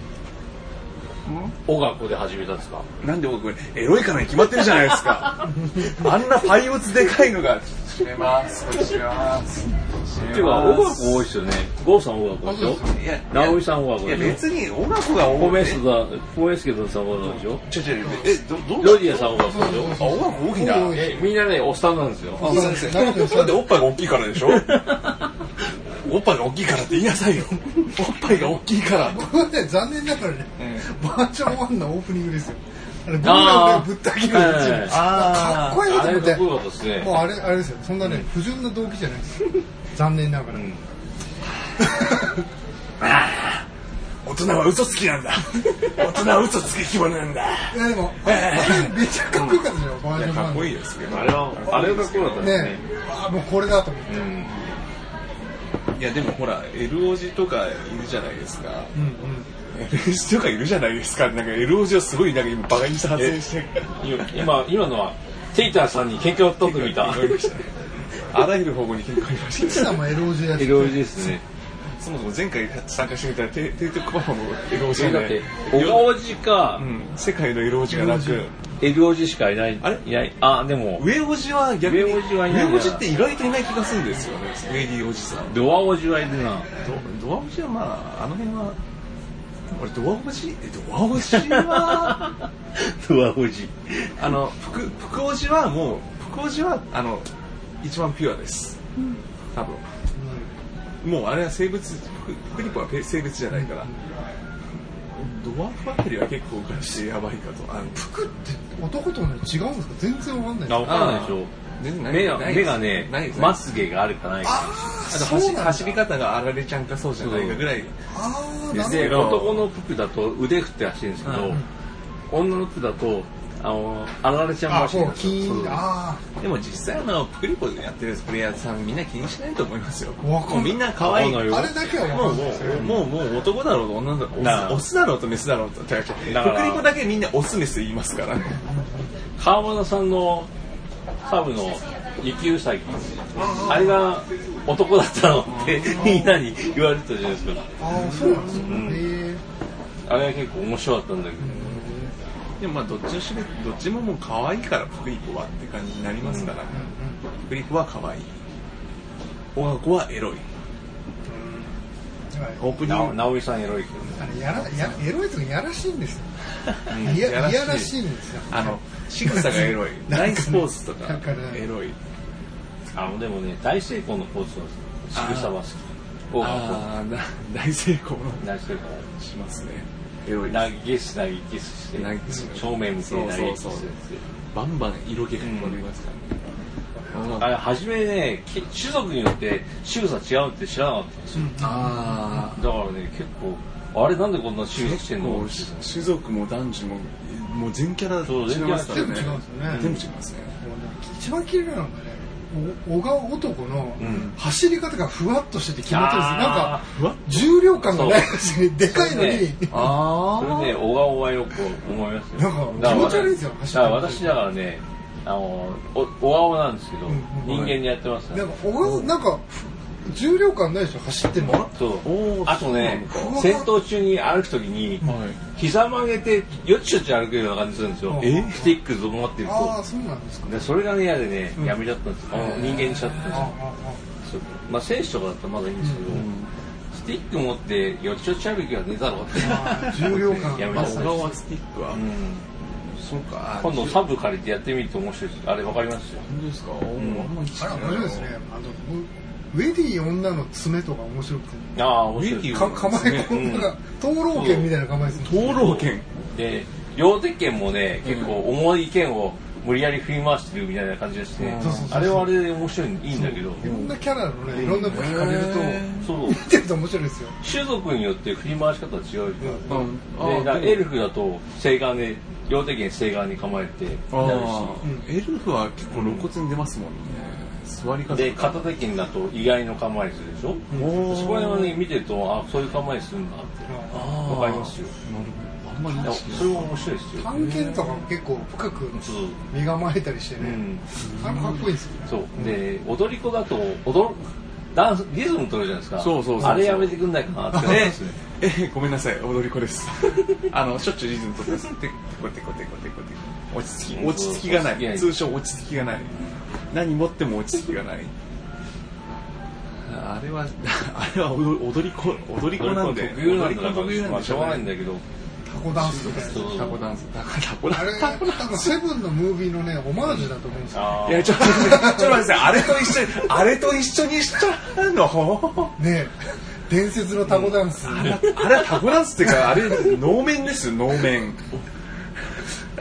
音楽で始めたん？ですかなんで僕エロいからに決まってるじゃないですか。あんなパイオツでかいのが閉めます。閉めます。っていうか、多いですよね。ゴーさんでしょ？いや直美さん音楽いやでし別に音楽がょい。メスだ、ポメスケドさんでしょ？ちょちょえどどロディアさんでしょ？あ音楽多いな。みんなね、おっさんなんですよ。あいいですね。なんでおっぱいが大きいからでしょ？おっぱいが大きいからって言いなさいよ。おっぱいが大きいから。これね残念ながらね、バージョン1のオープニングですよ。あれ僕あー。らをねぶった切るかっこいいとあれ思って。もう。あれあれですよ。そんなね、不純な動機じゃないです。よ残念ながら、ん。大人は嘘つきなんだ。大人は嘘つき着物なんだ。いやでも、あれめっちゃかっこよかったじゃん、バージョン1かっこいいですけどあれは、あれがかっこよかったですね。ね。あもうこれだと思って、うん。いやでもほら L おじとかいるじゃないですか。うんうん。L おじとかいるじゃないですか。なんか L おじをすごいなんか今バカにして発言して今、今今のは、テイターさんに喧嘩を取ってみた。あらゆる方向に喧嘩ありました。さんも LOG やついろいろですね。そもそも前回参加してみたらテテイトクパパもおじがねだって、小川寺かう、ん世界の L おじがなく。LOG しかいない。あれ？いない。あ、でも、上おじは逆に上おじはいない上おじって意外といない気がするんですよねウェイディおじさん。ドアおじはいるな。ドドアおじはまああの辺は俺ドアおじ？えドアおじは？ドアおじ。あの福福おじはもう福おじはあの一番ピュアです。多分もうあれは生物フフリップはペ生物じゃないから。ドワーフあたりは結構浮かしてやばいかとあの。服って男とね違うんですか？全然わかんないあ、わかんないでしょ。目が、目がねないです、まつげがあるかないか。あと走そうなんだ。走り方があられちゃんかそうじゃないかぐらい。ああなるで、男の服だと腕振って走るんですけど、うん。女の服だと、あの、あられちゃんがあ走るんこう金ですよそうあでも実際あのプクリポでやってるプレイヤーさんみんな気にしないと思いますよ。もうみんな可愛い。ああれだけはもうもうもうもう男だろうと女だろうなあ。オスだろうとメスだろうと違う違う。だから。プクリポだけみんなオスメス言いますからね。川村さんのサブの雪うさぎ、あれが男だったのってみんなに言われてたじゃないですか。ああそうなんですよ、ん。へえあれが結構面白かったんだけど。でもまあどっちにしろどっちももう可愛いからプクリポはって感じになりますから、プクリポは可愛い。音楽はエロい。オープニング。な直美さんエロいけどね。あれやらやエロいとかやらしいんですよ。うん。いややらしい。いやらしいんですよ。あの仕草がエロい。ナイスポーズとかだからエロい。あの、でもね、大成功のポーズは仕草は好き。音楽はあーな大成功。の大成功。しますねエロい投げキス投げキスして投げキス正面向けて投げキスしてそうそうそう。バンバン色気が込んでますからね、あれ初めねき種族によって仕草違うって知らなかったんですよ、あだからね結構あれなんでこんな仕草してんの？種族も男女ももう全キャラ違いますからね。全部違いますね。一番綺麗なのがねお小川男の走り方がふわっとしてて気持ちいいですなんか重量感がないしでかいのに、そうねあそれで小川はよく思いますよなんか気持ち悪いですよ走ってだから私だからねあのお小顔なんですけど、うんうん人間にやってますねなんか小顔なんか重量感ないでしょ走ってんの。そう。あとね戦闘中に歩くときに、はい。膝曲げてよっちよっち歩くような感じするんですよ。えスティックず持ってると。ああそうなんですか。でそれがね嫌でね、うん。やめちゃったんですよ、あの人間にしちゃったんですよまあ選手とかだったらまだいいんですけど、スティック持ってよっちよっち歩きはねえだろうって。重量感。やめましたまあ小川スティックは、うん。そうか。今度サブ借りてやってみると面白いです。あれわかりますよ。本当ですか、おーん。あんまりあれ面白いですね。あのウェディ女の爪とか面白くて。ああ面白い。ですウェディか構えこんなが灯籠剣みたいな構えする灯籠剣。で両手剣もね結構重い剣を無理やり振り回してるみたいな感じがして、うん。そうそうそうそう。あれはあれで面白いいいんだけど。いろんなキャラのねいろんな武器借りるとそう。見てると面白いですよ。種族によって振り回し方は違うじゃん、うん。あでだからでも。エルフだと西岸で両手剣西岸に構えてあやるしー。エルフは結構露骨に出ますもんね座り方。で片手剣だと意外の構えするでしょ、そこら辺はね見てるとあそういう構えするんだって。わかりますよ。なるほど。あんまりそれも面白いですよ。探検とかも結構深く身構えたりしてね。うん。かっこいいですよね。そう。で踊り子だと踊ダンスリズム取るじゃないですか。そうそうそうあれやめてくんないかなって思いますね。ええごめんなさい。踊り子です。あのしょっちゅうリズム取ってます。てこてこてこてこて落ち着き落ち着きがない。通称落ち着きがない何持っても落ち着きがない。あれは あれは踊り子踊り子なんで。特有なんだ踊り子特有なんでまあしょうがないんだけど。タコダンスとかタコダンス。タコタコダンあれ多分セブンのムービーのねオマージュだと思うんですよ。あスいやちょっと待ってちょっと待ってください。あれと一緒にあれと一緒にしちゃうの？ね伝説のタコダンス。あれあれはタコダンスっていうかあれ能面です能面。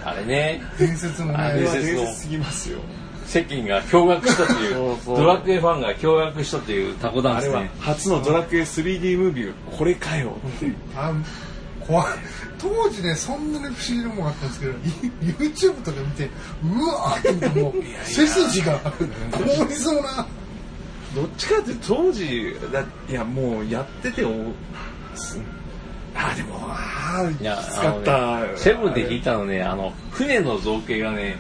あれね。伝説のね。伝説すぎますよ世間が驚愕したという そうそう。ドラクエファンが驚愕したというタコダンあれは初のドラクエ 3D ムービーこれかよ。ってあ怖い。当時ねそんなに不思議なもんあったんですけど YouTube とか見てうわーって見てもう背筋が凍りそうなどっちかっていうと当時だいやもうやってておすあでもあいや使った、ねセブンで弾いたのねあの船の造形がね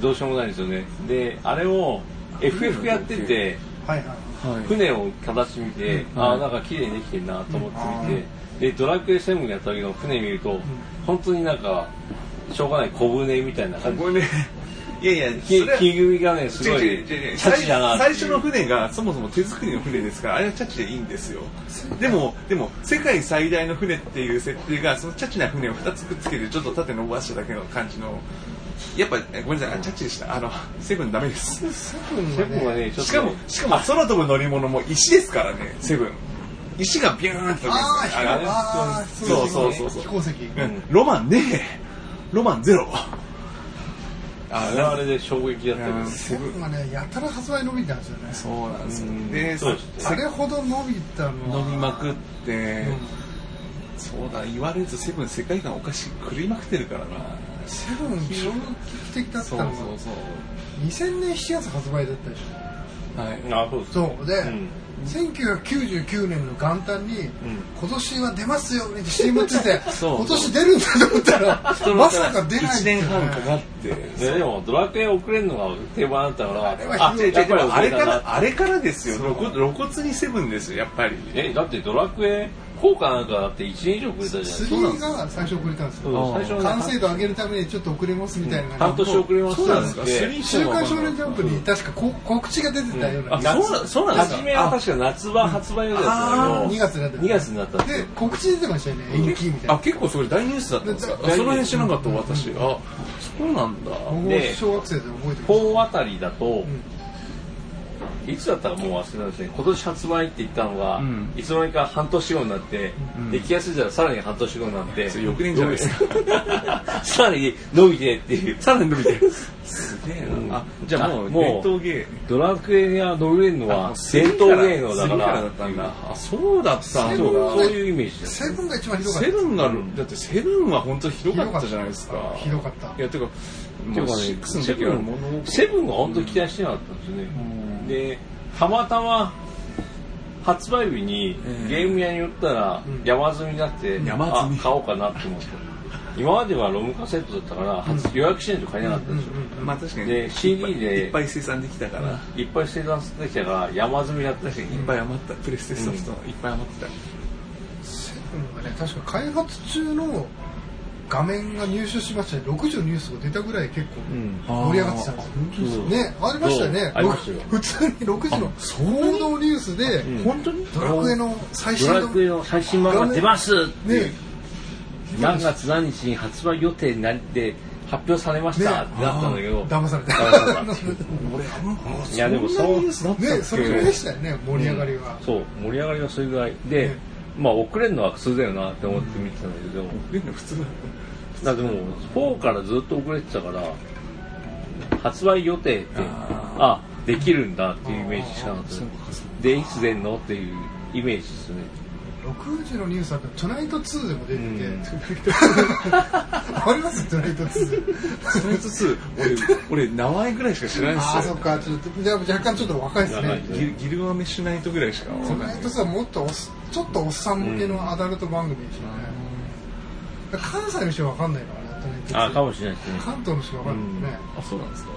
どうしようもないんですよね。であれを FF やっててはいはい。はい。船を形見て、うん。ああなんか綺麗にできてるなと思って見て、でドラクエ7やった時の船見ると、本当になんかしょうがない小舟みたいな感じ。いやいや木組みがねすごいチャチだな最初の船がそもそも手作りの船ですからあれはチャチでいいんですよ。でもでも世界最大の船っていう設定がそのチャチな船を2つくっつけてちょっと縦伸ばしただけの感じのやっぱごめんなさいあチャチでした。あのセブンダメです。セブンははねねちょっと。しかもしかも空飛ぶ乗り物も石ですからねセブン。石がビューンとああそうそうそうそう飛行石うん。ロマンねえロマンゼロあれはあれで衝撃だったけどうんセブンがねやたら発売伸びたんですよねそうなんですようんであれほど伸びたのは飲みまくって、うんそうだ言われずセブン世界観おかしく狂いまくってるからなセブン衝撃的だったそうのがそうそう2000年7月発売だったでしょ。はい。あそうです。そう。で、ん。1999年の元旦に、ん。今年は出ますよって CM ついてそう。今年出るんだと思ったらまさか出ない。1っていうね年半かかって。ででもドラクエ遅れるのが定番だったからあれはひどいあれからあれからですよ。露骨露骨にセブンですよやっぱり。えだってドラクエ4かなんかだって1年以上遅れたじゃないです。か3が最初遅れたんですよ。最初完成度上げるためにちょっと遅れますみたいな半年遅れます。そうなんですか？で3週刊少年ジャンプに確かこ告知が出てたようなそうなんですか初めは確か夏場発売予定だったんだけ2月になってど2月になったんで告知出てましたよね。延期みたいな。あ結構それ大ニュースだったんですかその辺知らなかった私。あそうなんだ。僕もで小学生で覚えてま4あたりだと、んいつだったかもう忘れたん。ですね今年発売って言ったのが、うん。いつの間にか半年後になって、ん。で気が付いたらさらに半年後になってそれ翌年じゃないです。かさらに伸びてっていう。さらに伸びてる。すげえな。あじゃあもうあもう伝統芸。ドラクエが伸びれるのは伝統芸能だから。らだったんだ。あそうだった。そうそういうイメージセブンが一番ひどかった。セブンが、だってセブンは本当ひどかったじゃないですか。ひどかった。いやてかていうかねセブンが本当に期待してなかったんですよね、でたまたま発売日にええゲーム屋に寄ったら山積みになって、山積み。あ買おうかなって思って。今まではロムカセットだったから、初予約しないと買えなかったんですよ、まあ確かに。で CD でいっぱい生産できたから、いいっぱい生産できたから山積みだったし、っぱい余ったプレステソフト、いっぱい余ってたセブンがね確か開発中の画面が入手しましたね。6時のニュースが出たぐらい結構盛り上がってたんですよ。う。んね。ありましたよ。ね普通に6時の報道ニュースでん。本当に？ドラクエの最新のドラクエの最新版が出ますね。何月何日に発売予定になって発表されましたってなったんだけど、騙された。騙された。俺あんまいやでもそんなニュースだったっけ？ねそれぐらいでしたよね盛り上がりがそう。盛り上がりがそれぐらい。で、ね。まあ遅れるのは普通だよなって思って見てたんだけど、俺の普通だだってもう4からずっと遅れてたから発売予定ってああできるんだっていうイメージしかなかった。そうか。そうでいつ出んのっていうイメージですね。6時のニュースだと「トゥナイト2」でも出てて、うん。ありますトゥナイト2それずつ俺俺名前ぐらいしか知らないああですよそっか。ちょっとじゃあ若干ちょっと若いですね。ギルギルガメッシュナイトぐらいしか。トゥナイト2はもっとちょっとおっさん向けのアダルト番組でしょうね関西の人は分かんないからねトゥナイト2あかもしれないですね。関東の人は分かんないですね、あそうなんですか。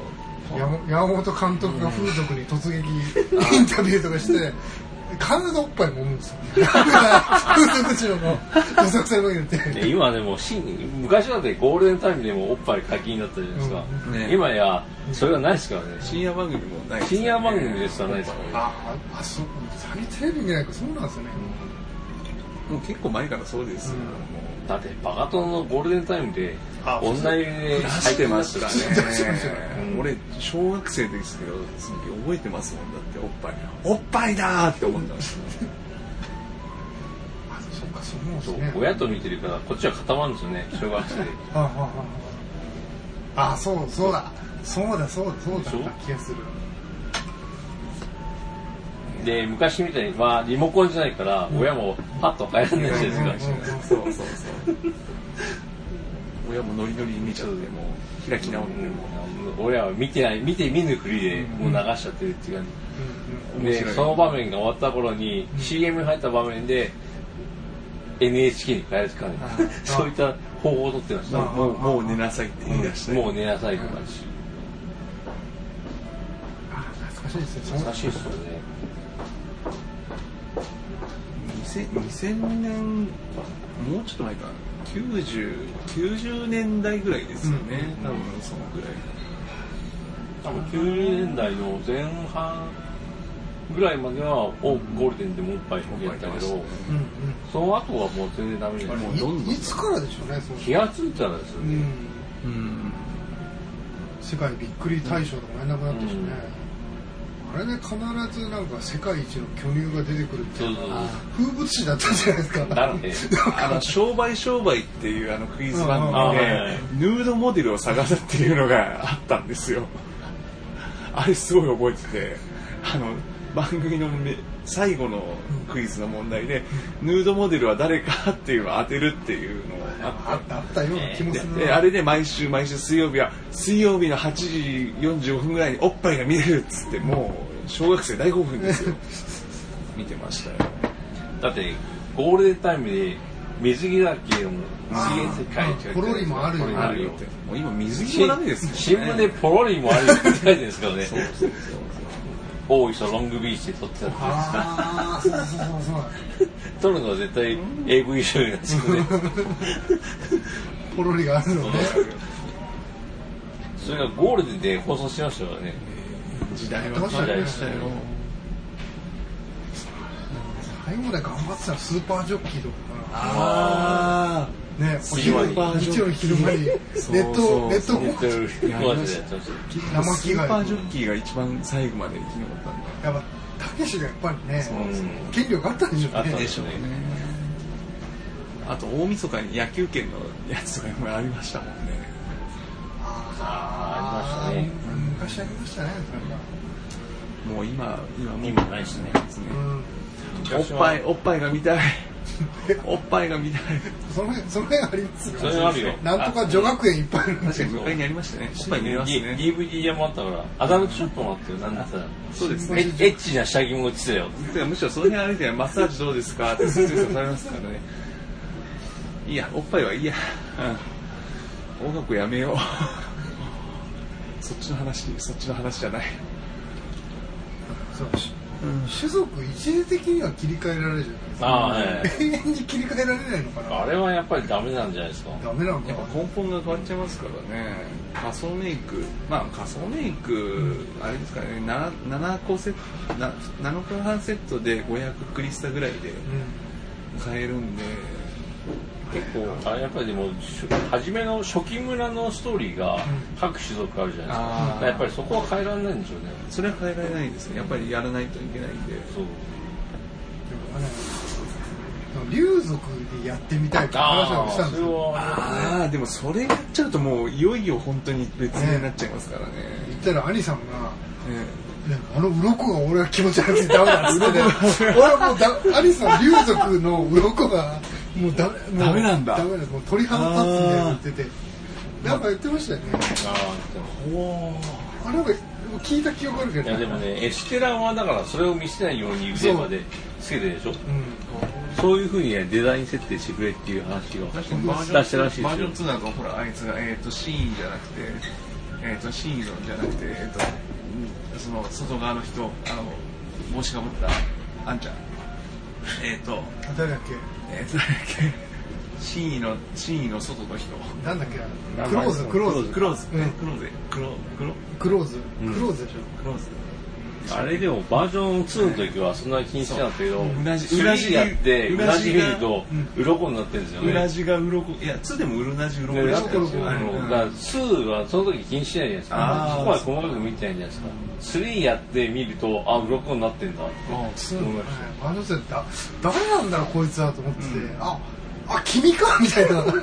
山山本監督が風俗に突撃インタビューとかして必ずおっぱい揉むんですよ 風俗嬢のどさくさに入れて。で今でもし昔だってゴールデンタイムでもおっぱい解禁だったじゃないですか、うん。ね。今やそれがないですからね。深夜番組もないですよね。深夜番組ですらないですからね。ああそう最近テレビ見ないからそうなんですよね、もう結構前からそうですよ、うん。もだってバカ殿のゴールデンタイムであ女湯でう出してましたね。出してましたねう。ん俺小学生ですけどその時覚えてますもんだっておっぱいおっぱいだーって思ったんですよあそっかそうね。親と見てるからこっちは固まるんですよね小学生。でああああ。あそうそうだ。そうだそうだそうだ気がするで昔みたいにまあリモコンじゃないから親もパッと変えられないじゃないですか、そうそうそう親もノリノリに見ちゃってもう開き直ってもうん親は見てない見て見ぬふりでもう流しちゃってるっていう感じ、でその場面が終わった頃に CM に入った場面で NHK に変えるかね そういった方法を取ってました、あもうもう寝なさいって言い出して、もう寝なさいとかしあ懐かしいですよ懐かしいですよね2000 2000年もうちょっと前かな。90, 90年代ぐらいですよね、うん。多分そのぐらい。多分90年代の前半ぐらいまではおゴールデンでもおっぱいやったけどうんうん。その後はもう全然ダメじゃない。もうどんどん。いいつからでしょうね気がついたらですよね、うん。うん。世界びっくり大賞とかやんなくなったしね、あれね必ずなんか世界一の巨乳が出てくるっていううそそう風物詩だったじゃないですか。だってあの商売商売っていうあのクイズ番組でヌードモデルを探すっていうのがあったんですよ。あれすごい覚えててあの番組のめ最後のクイズの問題でヌードモデルは誰かっていうのを当てるっていうのをああったあったような気もするあれで毎週毎週水曜日は水曜日の8時45分ぐらいにおっぱいが見れるっつってもう小学生大興奮ですよ。見てましたよ。だってゴールデンタイムで水着だっけの水泳世界あポロリもあるよね。あるよって。もう今水着もダメです新よね。聞でポロリもあるよって書いてるんですけどね。そうそうそう大磯ロングビーチで撮ってたんです。ああそうそうそうそう。撮るのは絶対 AV 女優なんですよね。ポロリがあるのね。それがゴールデンで放送しましたからね。時代は時代ら最後まで頑張ってたらスーパージョッキーとかあねお昼間に日曜の昼間にネットネットコアでやってましたあ生着替えスーパージョッキーが一番最後まで生き残ったんだ。やっぱたけしがやっぱりねうん。権力あったんでしょうね。あったんでしょうね。あと大晦日に野球券のやつとかもありましたもんね。あありましたね。昔ありましたねもう今今もう。今ないしね。うんおっぱいおっぱいが見たい。おっぱいが見たい。その辺その辺ありますよそれあるよ。なんとか女学園いっぱいあるんですよ。確かにありましたね。おっぱい見れます D- ね DVD 屋もあったからアダルトショップもあったよなんだったら。そうですね。エッチな下着も売ってたよ。てかむしろその辺歩いてマッサージどうですかって説明されますからね。いいやおっぱいはいいや、うん、音楽やめよう。そっちの話そっちの話じゃない。そうし種族一時的には切り替えられるじゃないですか。ああはい。永遠に切り替えられないのかな。あれはやっぱりダメなんじゃないですか。ダメなのかやっぱ根本が変わっちゃいますからね。仮想メイク。まあ仮想メイクあれですかね。7, 7個セットな7日半セットで500クリスタぐらいで買えるんで結構あれやっぱりでもし初めの初期村のストーリーが各種族あるじゃないですか。やっぱりそこは変えられないんでしょうね。それは変えられないですね。やっぱりやらないといけないんで。そう。うん竜族でやってみたいって話をしたんですよ。はああでもそれやっちゃうともういよいよ本当に別になっちゃいますからね。言ったら兄さんがねねあの鱗が俺は気持ち悪くてダメだっつってね 俺はもうだ兄さん竜族の鱗がもうダメダメなんだ。ダメだもう鳥肌立つんだよって言っててなんか言ってましたよね。ああなんか聞いた記憶あるけど。いやでもねエステランはだからそれを見せないように腕までつけてるでしょ？うん。そういうふうにねデザイン設定してくれっていう話が確かにバージョン出したらしいですよ。バージョン2なんかほらあいつが、えー、とシーンじゃなくてえっ、とシーゾンじゃなくてえっ、とうんその外側の人あの帽子かぶったあんちゃん。えっ、と誰だっけ？えっ、とっけ。真意の真意の外の人。なんだっけ名クローズ前クローズ。クローズ、うん。クローズ。クロクロクローズ。うん。クローズでしクローズあれでもバージョン2の時はそんなに気にしてなかったけど、うなじ3うなじやって、うなじ見ると、鱗になってるんですよね。うなじがうろこいや2でもうるなじうろこねでした。よなってるんですよ。鱗だから2はその時気にしてないじゃないですか。そこまで細かく見てないじゃないですか。3やってみると、あ、鱗になってんだって。思いましあの人だ誰なんだろうこいつはと思ってて、ああ君かみたいな。ずい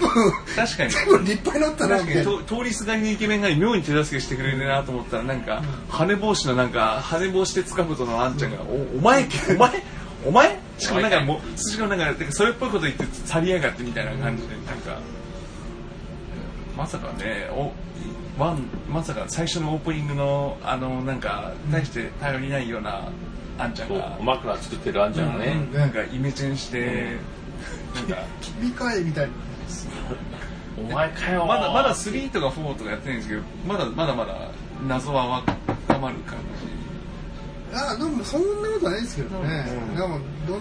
ぶん確かに。ずいぶん立派になったな通りすがりのイケメンが妙に手助けしてくれるなと思ったらなんか羽帽子のなんか羽帽子で塚本のあんちゃんが「おお前お前お前?」しかもなんかもうしか。もなんかなんかそれっぽいこと言って去りやがってみたいな感じでなんか。まさかねおワンまさか最初のオープニングのあのなんか大して頼りないようなあんちゃんが、枕作ってるあんちゃんがね、うん。なんかイメチェンして、なんか君かいみたいな。お前かよまだまだ3とか4とかやってないんですけどまだまだまだ謎は深まる感じ。あでもそんなことないですけどね、うんでもどん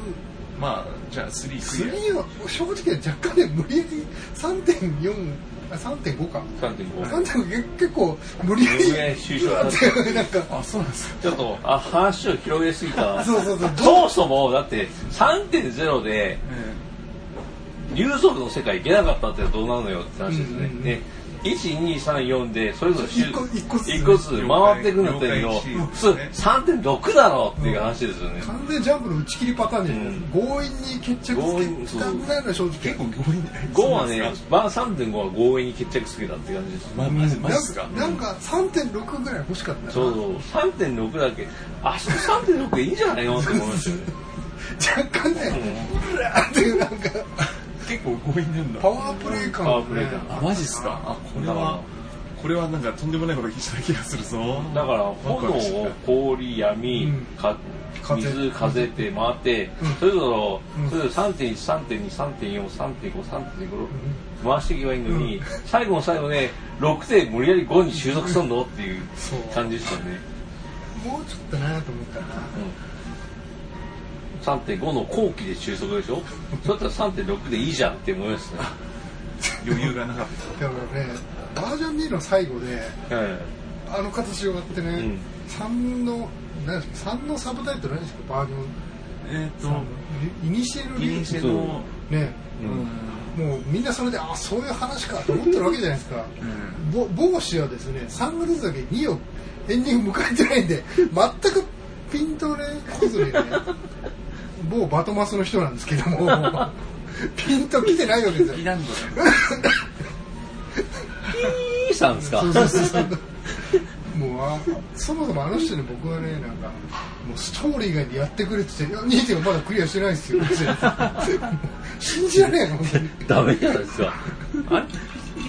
まあじゃあ3クリア。3は正直若干ね無理やり3.4あ3.5か。3.5 3.5結構無理やり無理やり収集だってなんかあそうなんですか。ちょっとあ話を広げすぎた。な そうそうそう。そもそもだって3.0で竜族の世界行けなかったってどうなのよって話ですね、うんうんうん。で1234でそれぞれ一個一個ずつ一個ずつ回ってくんだったけど普通3.6だろっていう話ですよね、完全ジャンプの打ち切りパターンで、うん。強引に決着強引つけたぐらいの正直結構強引5はねバー3.5は強引に決着つけたって感じです、まマジマジかなんかなんか3.6ぐらい欲しかったな。そうそう3.6だけ。あそこ3.6でいいんじゃないのって思いましたよね。若干ね、うらーっていうなんか結構強引なんだ。パワープレイ感。パワープレイ感あマジっすか？あこれはこれはなんかとんでもないことした気がするぞ。だから炎を氷闇、うん。か風。水風って回って、うん。それぞれ、うん。それぞれ3.13.23.43.5回していけばいいのに、最後の最後で6で無理やり5に収束するの？っていう感じですよね、もうちょっとなと思ったな。うん、3.5の後期で収束でしょ？そうだったら3.6でいいじゃんって思いますね。余裕がなかった。だからねバージョン2の最後ではい。あの形があってね、うん。3の何ですか3のサブタイトル何ですかバージョン。えっ、と3イニシエルイニシエのね。うん。もうみんなそれであそういう話かと思ってるわけじゃないですか。ぼ帽子はですね3月だけ2をエンディング迎えてないんで全くピンとね来ずにね某バトマスの人なんですけども ピンと来てないわけですよ。イランドいいさんですか？そうそうそう。そうもうあそもそもあの人に僕はねなんかもうストーリー以外でやってくれって言って「いや2.5まだクリアしてないですよ」信じられないの本当に。ダメじゃないですかあれ？イ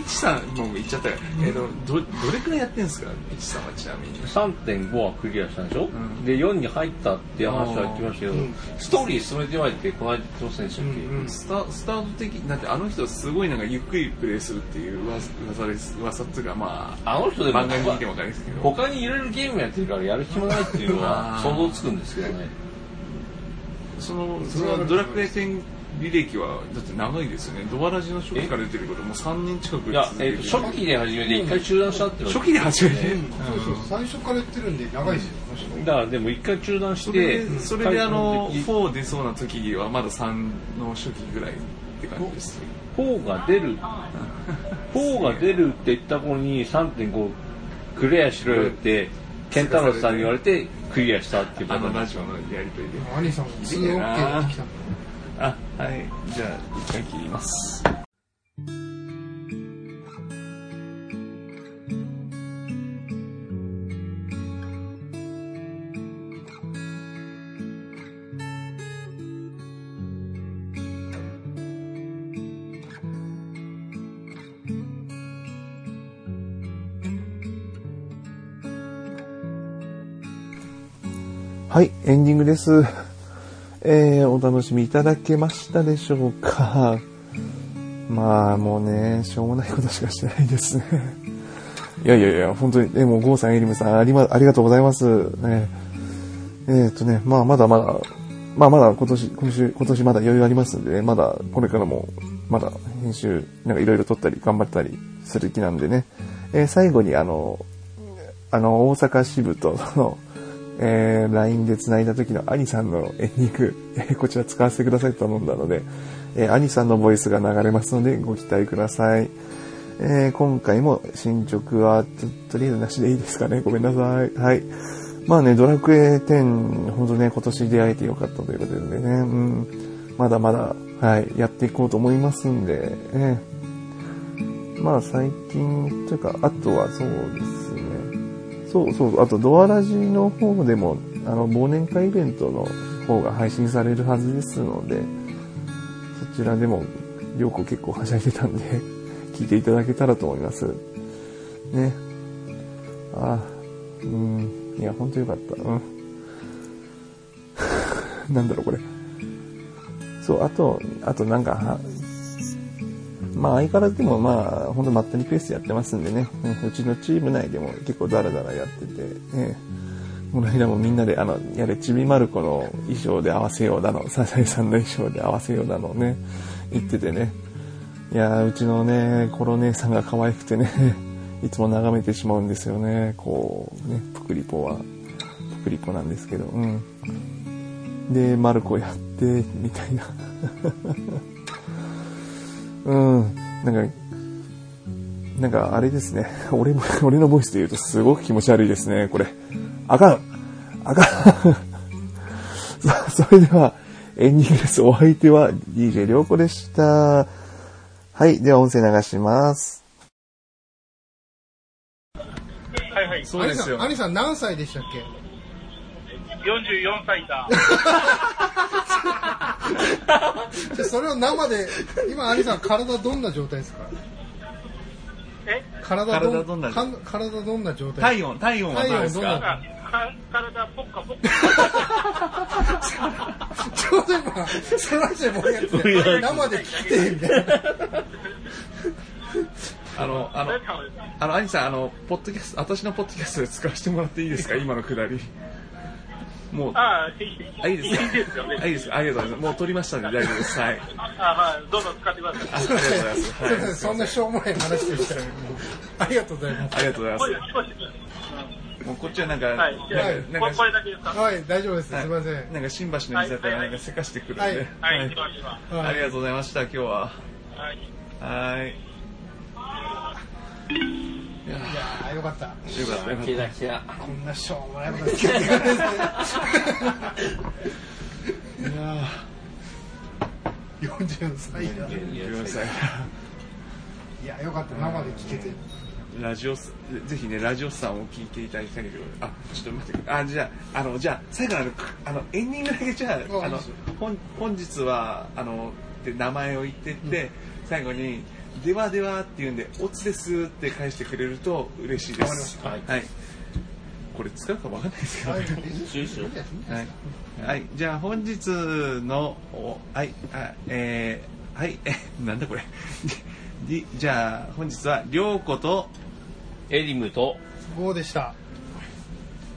チさんもう言っちゃったよ、えーとどどれくらいやってんですか？イチさんはちなみに。3.5はクリアしたんでしょ、んで4に入ったっていう話は言ってましたけど、うん。ストーリー進めてないってこの間言ってませんでしたっけ、うんうん。スタスタート的だってあの人すごいなんかゆっくりプレイするっていう噂噂です噂っていうかまああの人でも漫画に見ても分かるんですけど。他にいろいろゲームやってるからやる暇ないっていうのは想像つくんですけどね。そのそのドラクエ10履歴はだって長いですよね。ドアラジの初期から出てることもう3年近くいや、えー、と初期で始めて一回中断したって初期で始めて、そうそう。最初からやってるんで長いですよ、この人だからでも一回中断しそれてでそれであの帰って4出そうな時はまだ3の初期ぐらいって感じです。4が出る。4が出るって言った頃に3.5クリアしろよってケンタロウさんに言われてクリアしたっていうあことのラジオのやりとりで。兄さんもいい2ね OK ってきたのあはいじゃあ一回切りますはい、エンディングです。えー、お楽しみいただけましたでしょうか？まあ、もうね、しょうもないことしかしてないですね。いやいやいや、本当に、でも、ゴーさん、エリムさん、ありま、ありがとうございます。ね、えーっとね、まあ、まだまだ、まあ、まだ今年、今週、今年まだ余裕ありますんでね、まだ、これからも、まだ、編集、なんかいろいろ撮ったり、頑張ったりする気なんでね、えー最後に、あの、あの、大阪支部と、その、えー、LINE で繋いだ時のアニさんのエンディング、えーこちら使わせてくださいと頼んだので、えーアニさんのボイスが流れますのでご期待ください。えー今回も進捗はととりあえずなしでいいですかね。ごめんなさい。はい。まあね、ドラクエ10、本当ね、今年出会えてよかったということでね、うん、まだまだ、はい、やっていこうと思いますんで、えーまあ最近、というか、あとはそうです、そうそう、あとドアラジの方でも、あの、忘年会イベントの方が配信されるはずですので、そちらでも、りょうこ結構はしゃいでたんで、聞いていただけたらと思います。ね。あーうん、いや、ほんとよかった。うん。なんだろう、これ。そう、あと、あとなんか、まあ相変わらずでもまあ、ほんとまったりペースでやってますんでね、うんうちのチーム内でも結構ダラダラやってて、ね、この間もみんなで、あの、やれ、ちびまる子の衣装で合わせようだの、サザエさんの衣装で合わせようだのね、言っててね、いや、うちのね、コロ姉さんが可愛くてね、いつも眺めてしまうんですよね、こう、ね、プクリポは、プクリポなんですけど、うん。で、マルコやって、みたいな。うん。なんか、なんかあれですね。俺も、俺のボイスで言うとすごく気持ち悪いですね、これ。あかんあかん さあ、それでは、エンディングです。お相手は DJ りょうこでした。はい。では音声流します。はいはい。そうですよアニさん、アニさん何歳でしたっけ？44歳だ。じゃあそれを生で、今、アニさん、体どんな状態ですか？え？体どん体どんな体どんな状態？体温、体温はどうですか？体ポッカポッカ。ちょうど今、その話で盛り上がって、生で聞いて、みたいな。あの、あの、あの、兄さん、あの、ポッドキャスト、私のポッドキャストで使わせてもらっていいですか？今のくだり。もう、ああ、いいですかいいですよね。あいいですかありがとうございます。もう撮りましたんで大丈夫です。はい。あはい、どうぞ使ってください。あありがとうございます。はい。そんなしょうもない話でしたね。ありがとうございます。ありがとうございま。す。もうこっちはなんか、はい。なんか、ここなんか、れだけですか？はい、大丈夫です。すはいいません。なんか新橋の水だったらなんかせかしてくるんで。はいありがとうございました、今日は。はい。はい。いやー、よかった。ーよかった。キラキラ。こんなしょうもないことですね。いや40歳だ。ー、ごめんなさい。いや、よかった。生で聞けて。ラジオス、ぜひね、ラジオスさんを聞いていただきたいんだけど、あ、ちょっと待ってくれ。あ、じゃあ、あの、じゃあ、最後あの、あの、エンディングだけじゃあ、あの本、本日は、あの、で名前を言ってって、最後に、ではではって言うんで、おつですって返してくれると嬉しいです。わかりはい。これ使うかわかんないですけどはいね。はい。はい。じゃあ、本日の、おはい、あ、えー、はい、え、なんだこれ。じじゃあ、本日は、りょうこと、エリムと、5でした。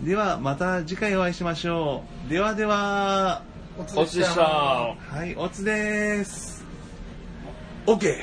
ではまた次回お会いしましょう。ではでは、おつおつでした。はい、おつです。OK!